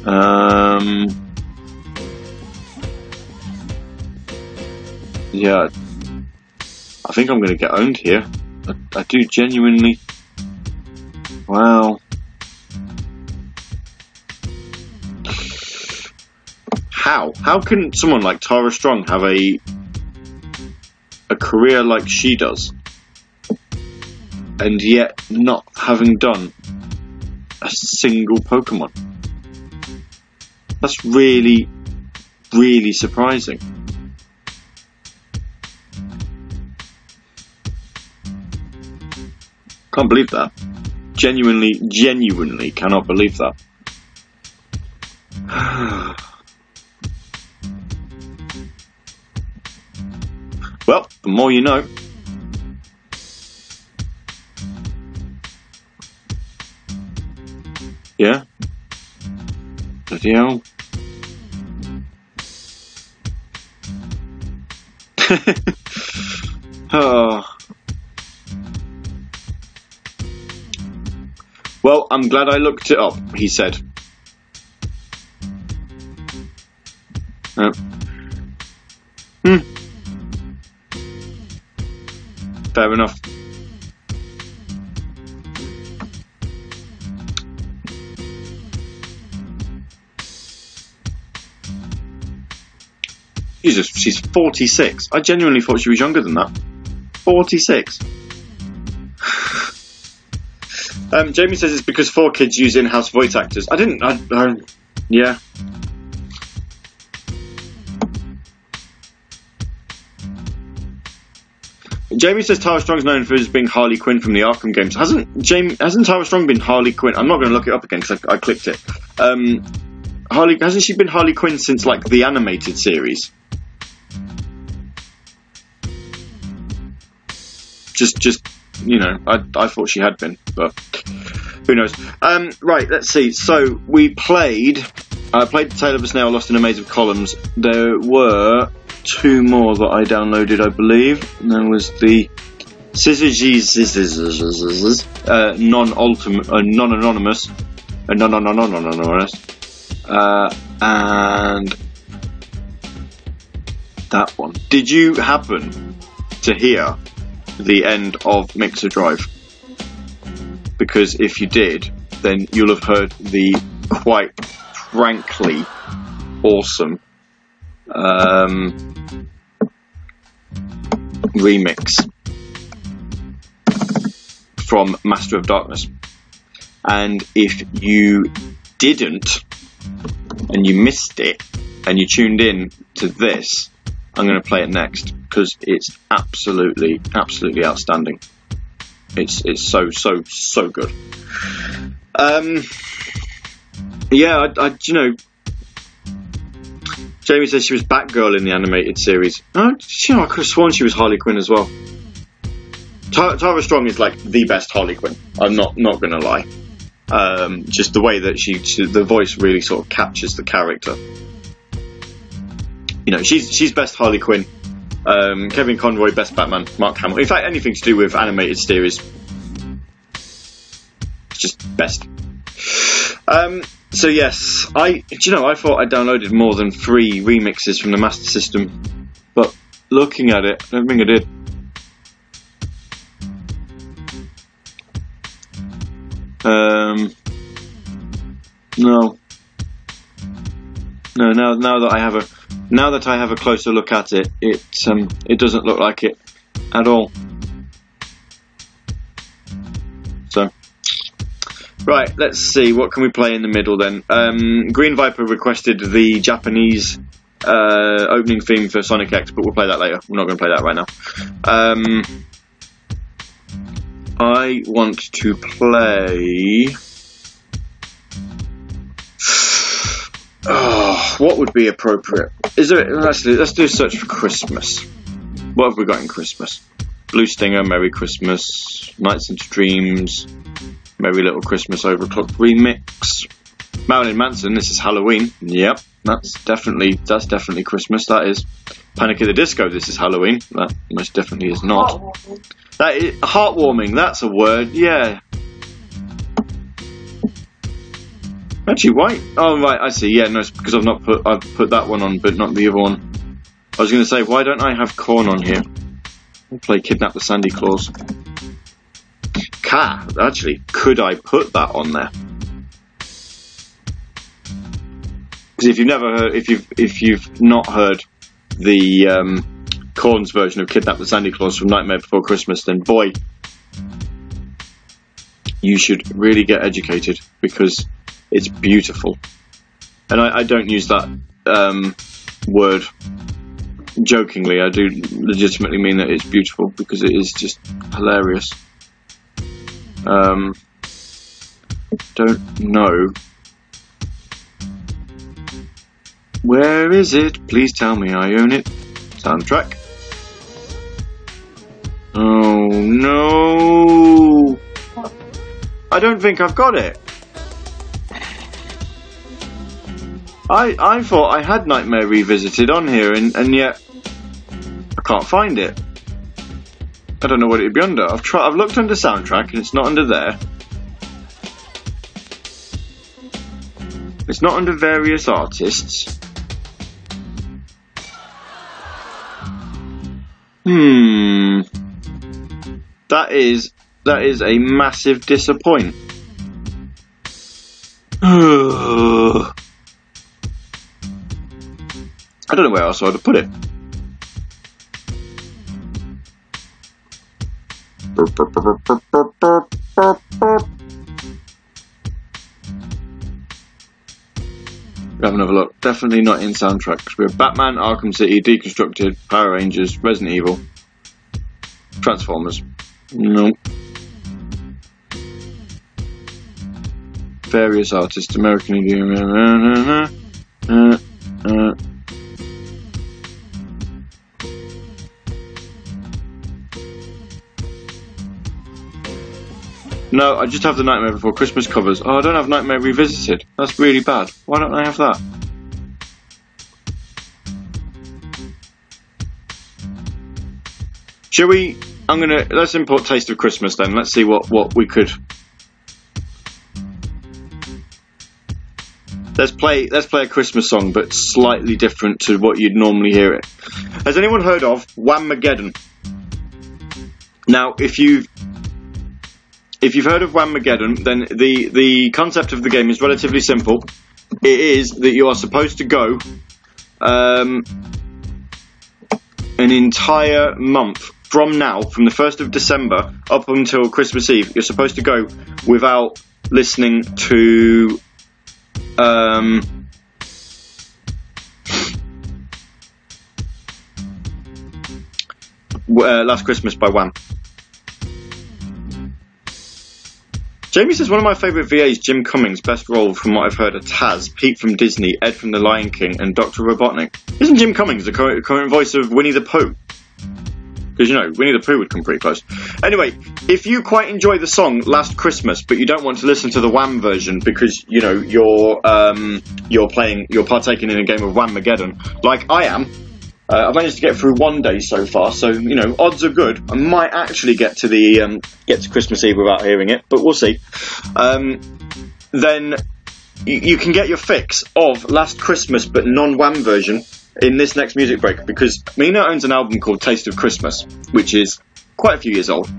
Speaker 1: Um, yeah, I think I'm going to get owned here. I, I do genuinely. Wow. How? How can someone like Tara Strong have a a career like she does, and yet not having done a single Pokemon? That's really, really surprising. Can't believe that. Genuinely, genuinely cannot believe that. [sighs] [sighs] well, the more you know. Yeah? Bloody hell. [laughs] oh. Well, I'm glad I looked it up, he said. Uh, hmm. Fair enough. Jesus, she's 46. I genuinely thought she was younger than that. 46. [sighs] um, Jamie says it's because 4Kids use in-house voice actors. I didn't. I, I, yeah. Jamie says Tara Strong's known for being Harley Quinn from the Arkham games. Hasn't Jamie? Hasn't Tara Strong been Harley Quinn? I'm not going to look it up again because I, I clicked it. Um, Harley hasn't she been Harley Quinn since like the animated series? Just, just you know, I, I thought she had been, but who knows? Um, right, let's see. So we played. I played the Tale of a Snail Lost in a Maze of Columns. There were two more that I downloaded, I believe. And there was the Syzygy uh, non-ultimate, uh, non-anonymous, uh, non-anonymous, uh, and that one. Did you happen to hear the end of Mixer Drive? Because if you did, then you'll have heard the quite frankly awesome um, remix from Master of Darkness. And if you didn't, and you missed it, and you tuned in to this, I'm going to play it next because it's absolutely, absolutely outstanding. It's it's so so so good. Um, yeah, I, I you know, Jamie says she was Batgirl in the animated series. Oh, you know, I could have sworn she was Harley Quinn as well. Tara, Tara Strong is like the best Harley Quinn. I'm not not to lie. Um, just the way that she, she, the voice really sort of captures the character. You know, she's she's best Harley Quinn. Um, Kevin Conroy, best Batman. Mark Hamill. In fact, anything to do with animated series, just best. Um, so yes, I do you know I thought I downloaded more than three remixes from the Master System, but looking at it, I don't think I did. Um, no, no. Now, now that I have a, now that I have a closer look at it, it um, it doesn't look like it at all. Right, let's see. What can we play in the middle then? Um, Green Viper requested the Japanese uh, opening theme for Sonic X, but we'll play that later. We're not going to play that right now. Um, I want to play. [sighs] Oh, what would be appropriate? Is there? Do, let's do a search for Christmas. What have we got in Christmas? Blue Stinger, Merry Christmas, Nights into Dreams, Merry Little Christmas Overclock remix. Marilyn Manson, this is Halloween. Yep, that's definitely that's definitely Christmas. That is Panic at the Disco. This is Halloween. That most definitely is not. That is, heartwarming. That's a word. Yeah. Actually, why? Oh right, I see. Yeah, no, it's because I've not put I've put that one on, but not the other one. I was going to say, why don't I have Korn on here? I'll play Kidnap the Sandy Claws. Actually, could I put that on there? Because if you've never heard, if you've if you've not heard the um, Korn's version of Kidnap the Sandy Claws from Nightmare Before Christmas, then boy, you should really get educated because it's beautiful. And I, I don't use that um, word jokingly. I do legitimately mean that it's beautiful because it is just hilarious. Um, don't know. Where is it? Please tell me I own it. Soundtrack. Oh no! I don't think I've got it. I I thought I had Nightmare Revisited on here, and, and yet I can't find it. I don't know what it'd be under. I've tried. I've looked under soundtrack, and it's not under there. It's not under various artists. Hmm. That is that is a massive disappoint. [sighs] I don't know where else I would have put it. We have another look. Definitely not in soundtracks. We have Batman, Arkham City, Deconstructed, Power Rangers, Resident Evil, Transformers. Nope. Various artists, American Indian. Uh, uh, uh, No, I just have the Nightmare Before Christmas covers. Oh, I don't have Nightmare Revisited. That's really bad. Why don't I have that? Shall we? I'm gonna let's import Taste of Christmas then. Let's see what what we could. Let's play let's play a Christmas song, but slightly different to what you'd normally hear it. Has anyone heard of Whamageddon? Now, if you if you've heard of Whamageddon, then the the concept of the game is relatively simple. It is that you are supposed to go um, an entire month from now, from the first of December up until Christmas Eve. You're supposed to go without listening to. Um, uh, Last Christmas by Wham. Jamie says one of my favourite VAs, Jim Cummings, best role from what I've heard are Taz, Pete from Disney, Ed from The Lion King, and Dr. Robotnik. Isn't Jim Cummings the current, current voice of Winnie the Pooh? Because you know, Winnie the Pooh would come pretty close. Anyway, if you quite enjoy the song Last Christmas, but you don't want to listen to the Wham version because you know you're um, you're playing, you're partaking in a game of Whamageddon, like I am, uh, I've managed to get through one day so far, so you know odds are good. I might actually get to the um, get to Christmas Eve without hearing it, but we'll see. Um, then you, you can get your fix of Last Christmas but non-Wham version in this next music break because Mina owns an album called Taste of Christmas, which is quite a few years old.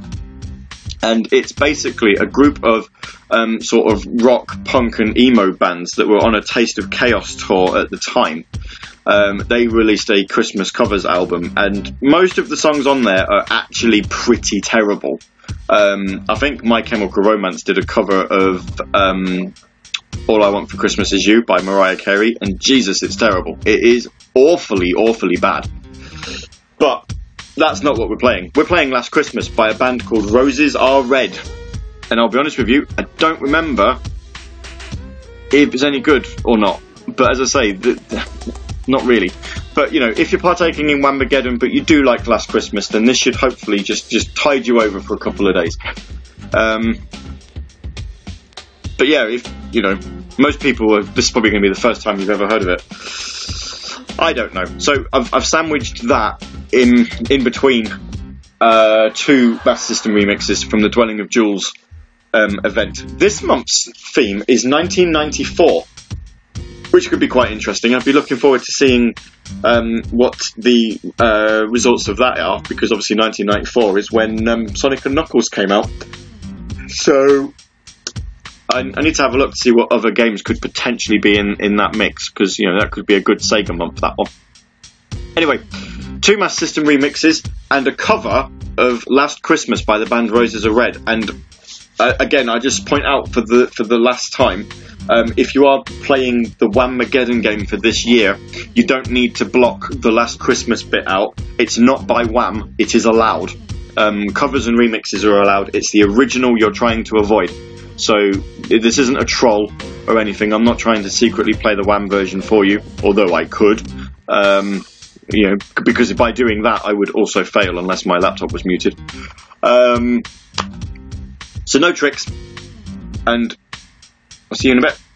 Speaker 1: And it's basically a group of um, sort of rock, punk, and emo bands that were on a Taste of Chaos tour at the time um, they released a Christmas covers album, and most of the songs on there are actually pretty terrible. Um, I think My Chemical Romance did a cover of um, All I Want for Christmas Is You by Mariah Carey, and Jesus, it's terrible. It is awfully, awfully bad. But that's not what we're playing. We're playing Last Christmas by a band called Roses Are Red. And I'll be honest with you, I don't remember if it's any good or not. But as I say, the, the, not really. But you know, if you're partaking in Whamageddon, but you do like Last Christmas, then this should hopefully just just tide you over for a couple of days. Um, but yeah, if you know, most people are, this is probably going to be the first time you've ever heard of it. I don't know. So I've, I've sandwiched that in in between uh, two Master System remixes from the Dwelling of Duels um, event. This month's theme is 1994, which could be quite interesting. I'd be looking forward to seeing um, what the uh, results of that are, because obviously 1994 is when um, Sonic and Knuckles came out. So I, I need to have a look to see what other games could potentially be in, in that mix, because you know that could be a good Sega month. That one. Anyway, two Master System remixes and a cover of Last Christmas by the band Roses Are Red. And uh, again, I just point out for the for the last time, um, if you are playing the Whamageddon game for this year, you don't need to block the Last Christmas bit out. It's not by Wham. It is allowed. Um, covers and remixes are allowed. It's the original you're trying to avoid. So this isn't a troll or anything. I'm not trying to secretly play the Wham version for you, although I could. Um, you know, because by doing that, I would also fail unless my laptop was muted. Um, so no tricks, and I'll see you in a bit.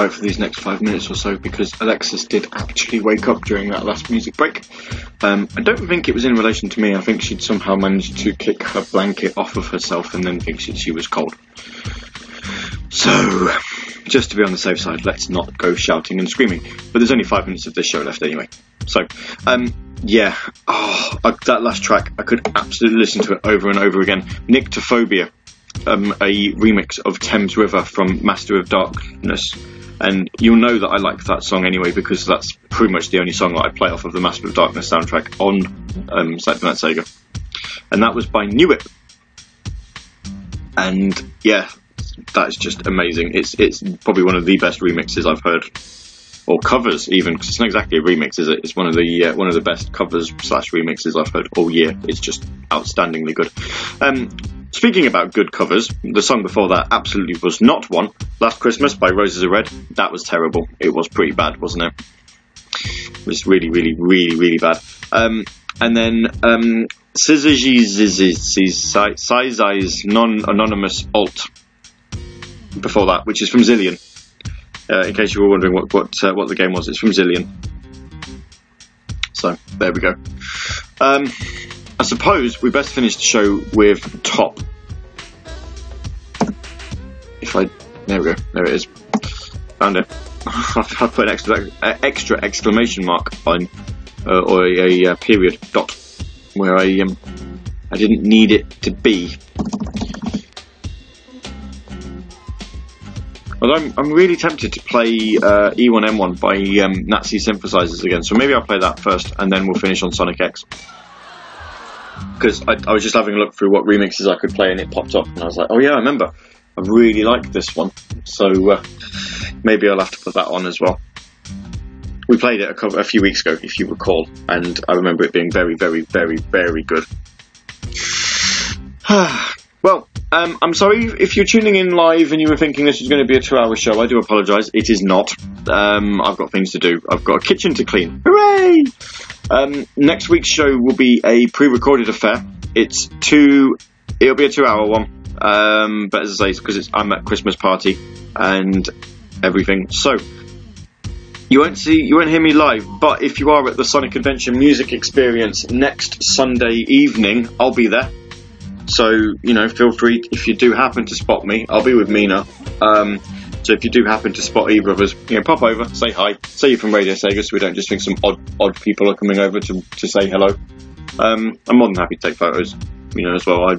Speaker 1: Quiet for these next five minutes or so because Alexis did actually wake up during that last music break. Um, I don't think it was in relation to me. I think she'd somehow managed to kick her blanket off of herself and then think she, she was cold. So, just to be on the safe side, let's not go shouting and screaming. But there's only five minutes of this show left anyway. So, um, yeah, oh, I, that last track, I could absolutely listen to it over and over again. Nyctophobia, um, a remix of Thames River from Master of Darkness. And you'll know that I like that song anyway because that's pretty much the only song that I play off of the Master of Darkness soundtrack on um, Saturday Sega. And that was by New It. And yeah, that is just amazing. It's it's probably one of the best remixes I've heard, or covers even because it's not exactly a remix, is it? It's one of the uh, one of the best covers slash remixes I've heard all year. It's just outstandingly good. Um, speaking about good covers, the song before that absolutely was not one. Last Christmas by Roses Are Red. That was terrible. It was pretty bad, wasn't it? It was really, really, really, really bad. Um, and then um, Sizey's non-anonymous alt before that, which is from Zillion. Uh, in case you were wondering what what uh, what the game was, it's from Zillion. So there we go. Um, I suppose we best finish the show with Top. If I there we go, there it is. Found it. [laughs] I've, put an extra extra exclamation mark on uh, or a, a, uh period dot where I um I didn't need it to be. Although I'm, I'm really tempted to play uh, E1M1 by um, Nazi synthesizers again, so maybe I'll play that first and then we'll finish on Sonic X. Because I, I was just having a look through what remixes I could play and it popped up, and I was like, oh yeah, I remember. I really like this one, so uh, maybe I'll have to put that on as well. We played it a, couple, a few weeks ago, if you recall, and I remember it being very, very, very, very good. [sighs] well, um, I'm sorry if you're tuning in live and you were thinking this was going to be a two-hour show. I do apologise. It is not. Um, I've got things to do. I've got a kitchen to clean. Hooray! Um, next week's show will be a pre-recorded affair. It's two. It'll be a two-hour one. Um, but as I say, because I'm at Christmas party and everything. So you won't see, you won't hear me live. But if you are at the Sonic Adventure Music Experience next Sunday evening, I'll be there. So, you know, feel free if you do happen to spot me. I'll be with Mina. Um, so if you do happen to spot either of us, you know, pop over, say hi, say you're from Radio Sega, so we don't just think some odd odd people are coming over to, to say hello. Um, I'm more than happy to take photos, you know, as well. I,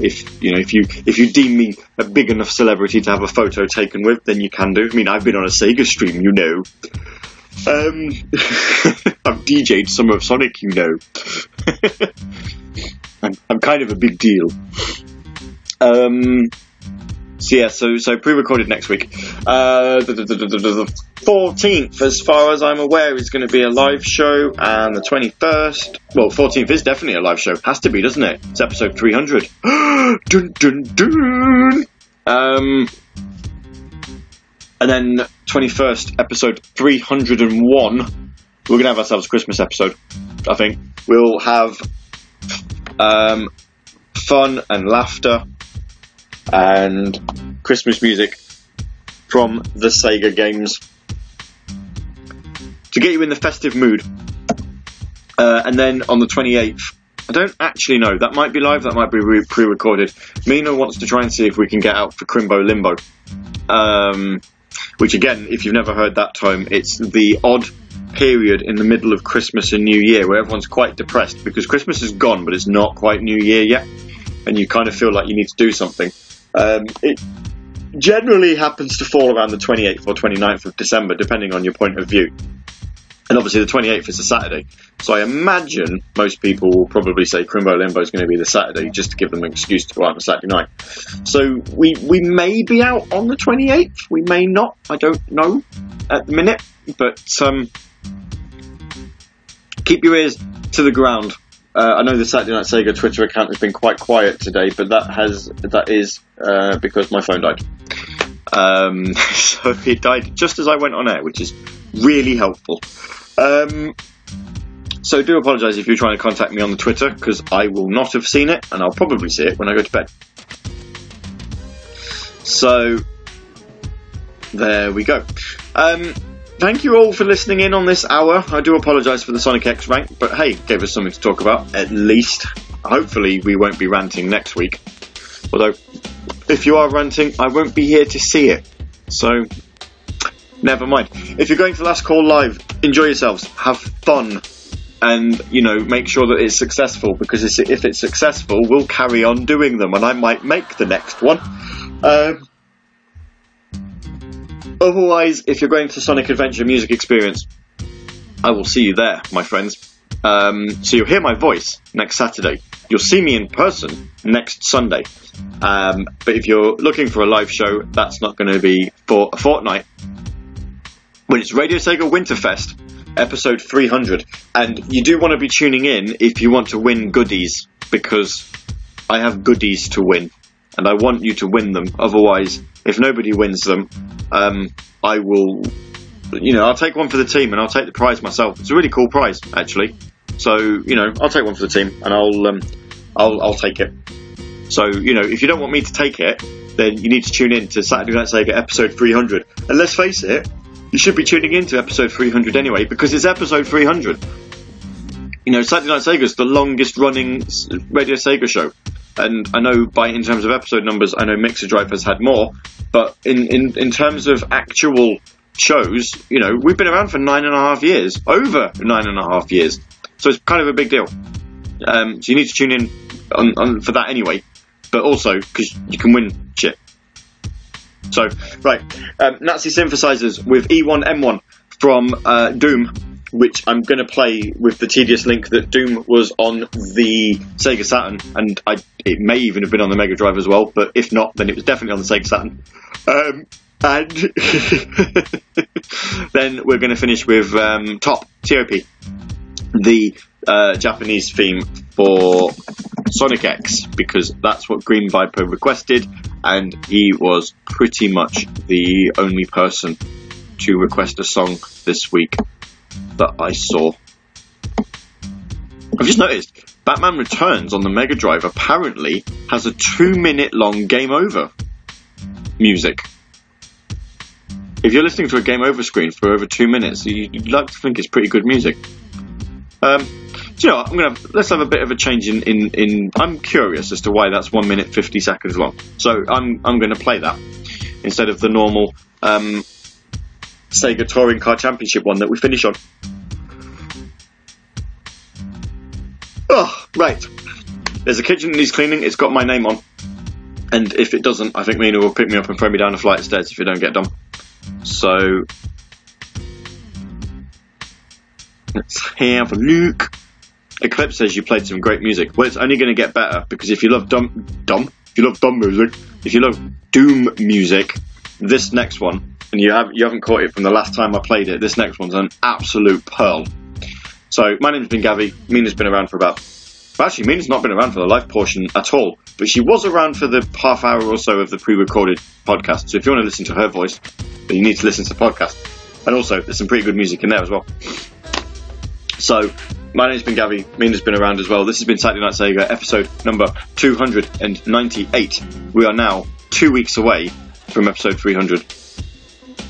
Speaker 1: if you know, if you if you deem me a big enough celebrity to have a photo taken with, then you can do. I mean, I've been on a Sega stream, you know. Um, [laughs] I've DJ'd Summer of Sonic, you know. [laughs] I'm, I'm kind of a big deal. Um, so yeah, so so pre-recorded next week. Uh, the- 14th, as far as I'm aware, is going to be a live show, and the 21st. Well, 14th is definitely a live show. Has to be, doesn't it? It's episode 300. [gasps] dun dun dun. Um, and then 21st, episode 301. We're going to have ourselves a Christmas episode. I think we'll have um, fun and laughter and Christmas music from the Sega games to get you in the festive mood. Uh, and then on the 28th, I don't actually know. That might be live. That might be re- pre-recorded. Mina wants to try and see if we can get out for Crimbo Limbo. Um, which again, if you've never heard that time, it's the odd period in the middle of Christmas and New Year where everyone's quite depressed because Christmas is gone, but it's not quite New Year yet, and you kind of feel like you need to do something. Um, it generally happens to fall around the 28th or 29th of December, depending on your point of view. And obviously, the 28th is a Saturday, so I imagine most people will probably say Crimbo Limbo is going to be the Saturday, just to give them an excuse to go out on a Saturday night. So we we may be out on the 28th, we may not. I don't know at the minute, but um, keep your ears to the ground. Uh, I know the Saturday Night Sega Twitter account has been quite quiet today, but that has that is uh, because my phone died. Um, [laughs] so it died just as I went on air, which is really helpful. Um, so do apologise if you're trying to contact me on the Twitter because I will not have seen it, and I'll probably see it when I go to bed. So there we go. Um, thank you all for listening in on this hour. I do apologise for the Sonic X rank, but hey, gave us something to talk about at least. Hopefully, we won't be ranting next week. Although, if you are ranting, I won't be here to see it. So, never mind. If you're going to Last Call Live, enjoy yourselves, have fun, and you know, make sure that it's successful. Because if it's successful, we'll carry on doing them, and I might make the next one. Um, otherwise, if you're going to Sonic Adventure Music Experience, I will see you there, my friends. Um, so you'll hear my voice next Saturday. You'll see me in person next Sunday. Um, but if you're looking for a live show, that's not going to be for a fortnight. When it's Radio Sega Winterfest, episode 300. And you do want to be tuning in if you want to win goodies, because I have goodies to win. And I want you to win them. Otherwise, if nobody wins them, um, I will you know, I'll take one for the team and I'll take the prize myself. It's a really cool prize, actually. So, you know, I'll take one for the team and I'll, um, I'll, I'll take it. So, you know, if you don't want me to take it, then you need to tune in to Saturday Night Sega episode 300. And let's face it, you should be tuning in to episode 300 anyway, because it's episode 300. You know, Saturday Night Sega is the longest running Radio Sega show. And I know by, in terms of episode numbers, I know Mixer Drive has had more, but in, in, in terms of actual shows, you know, we've been around for nine and a half years, over nine and a half years. So it's kind of a big deal. Um, so you need to tune in on, on, for that anyway, but also because you can win shit. So, right, um, Nazi synthesizers with E1M1 from uh, Doom, which I'm going to play with the tedious link that Doom was on the Sega Saturn, and I, it may even have been on the Mega Drive as well, but if not, then it was definitely on the Sega Saturn. Um, and [laughs] then we're going to finish with um, Top, TOP, the uh, Japanese theme for Sonic X, because that's what Green Viper requested, and he was pretty much the only person to request a song this week that I saw. I've just noticed Batman Returns on the Mega Drive apparently has a two minute long game over music. If you're listening to a game over screen for over two minutes, you- you'd like to think it's pretty good music. Um, do you know what? I'm gonna let's have a bit of a change in, in, in I'm curious as to why that's one minute fifty seconds long. So I'm I'm gonna play that instead of the normal um, Sega Touring Car Championship one that we finish on. Oh, right. There's a kitchen that needs cleaning. It's got my name on. And if it doesn't, I think Mina will pick me up and throw me down a flight of stairs if it don't get done. So let's have a look. Eclipse says you played some great music. Well, it's only going to get better because if you love dumb, dumb, if you love dumb music, if you love doom music, this next one, and you have you haven't caught it from the last time I played it, this next one's an absolute pearl. So my name's been Gavi. Mina's been around for about. Actually, Mina's not been around for the live portion at all, but she was around for the half hour or so of the pre-recorded podcast. So if you want to listen to her voice, then you need to listen to the podcast. And also, there's some pretty good music in there as well. So, my name's been Gavi. Mina's been around as well. This has been Saturday Night Sega, episode number 298. We are now two weeks away from episode 300.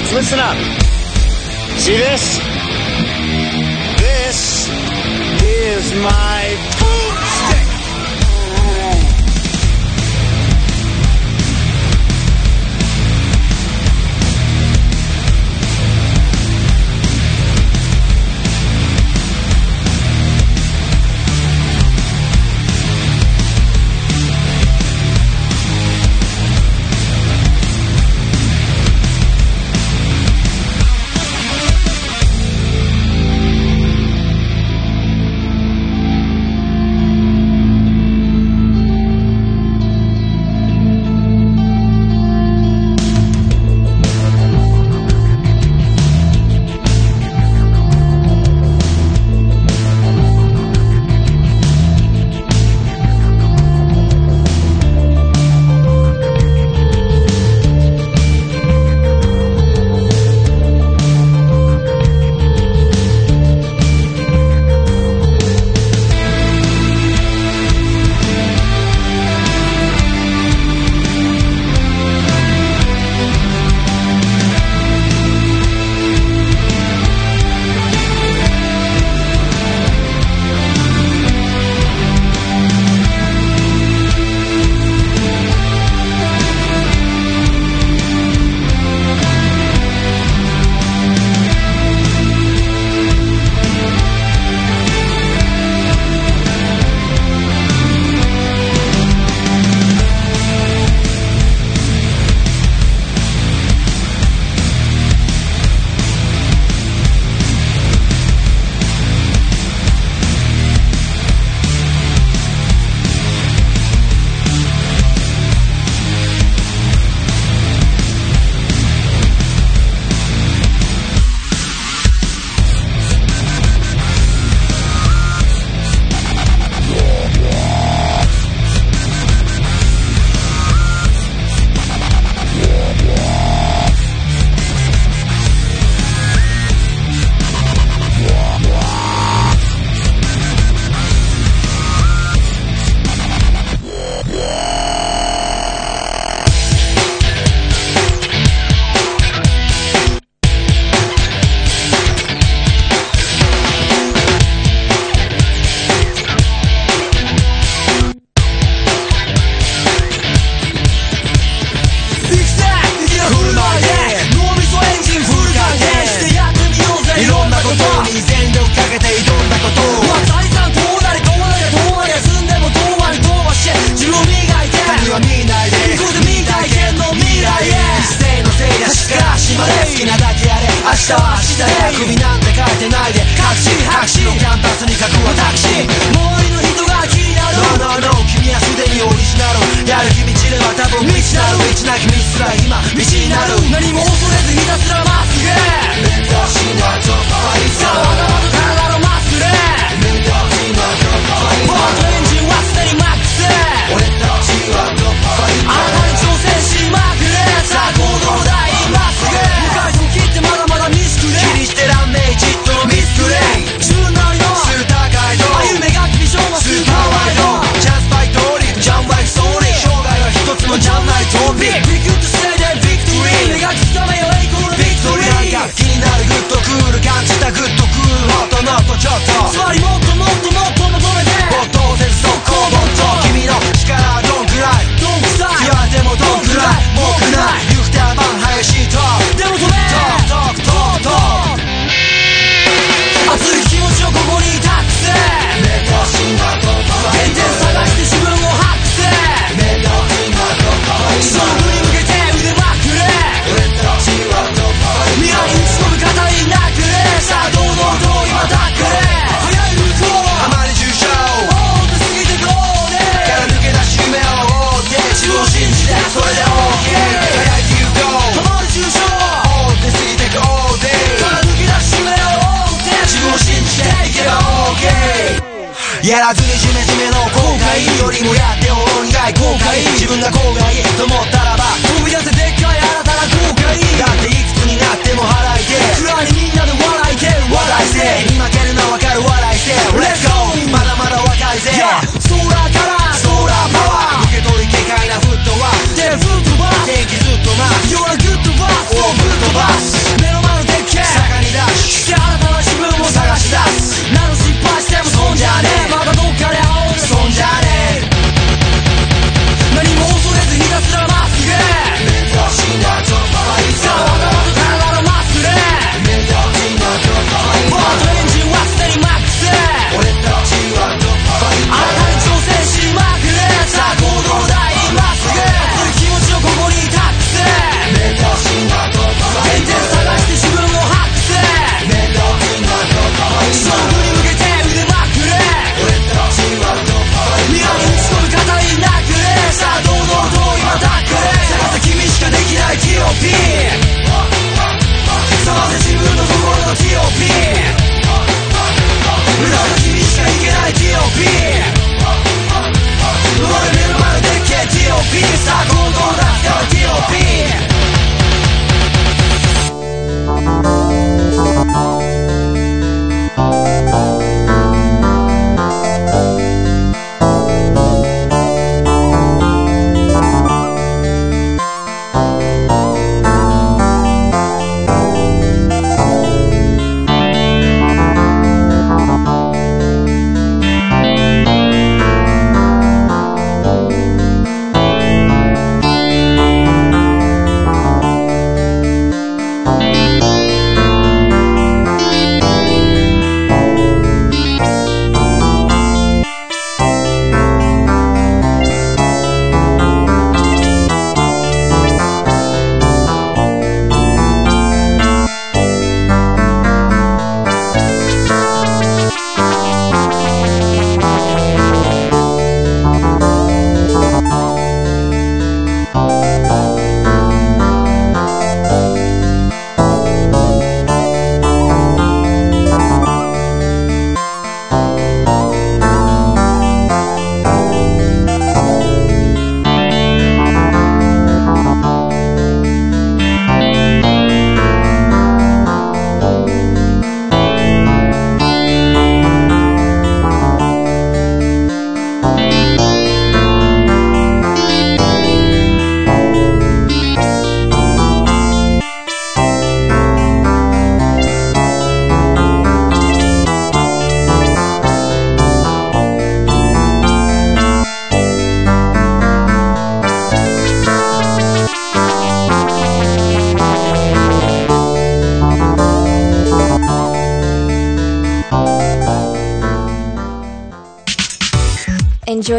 Speaker 4: Screwheads, listen up. See? This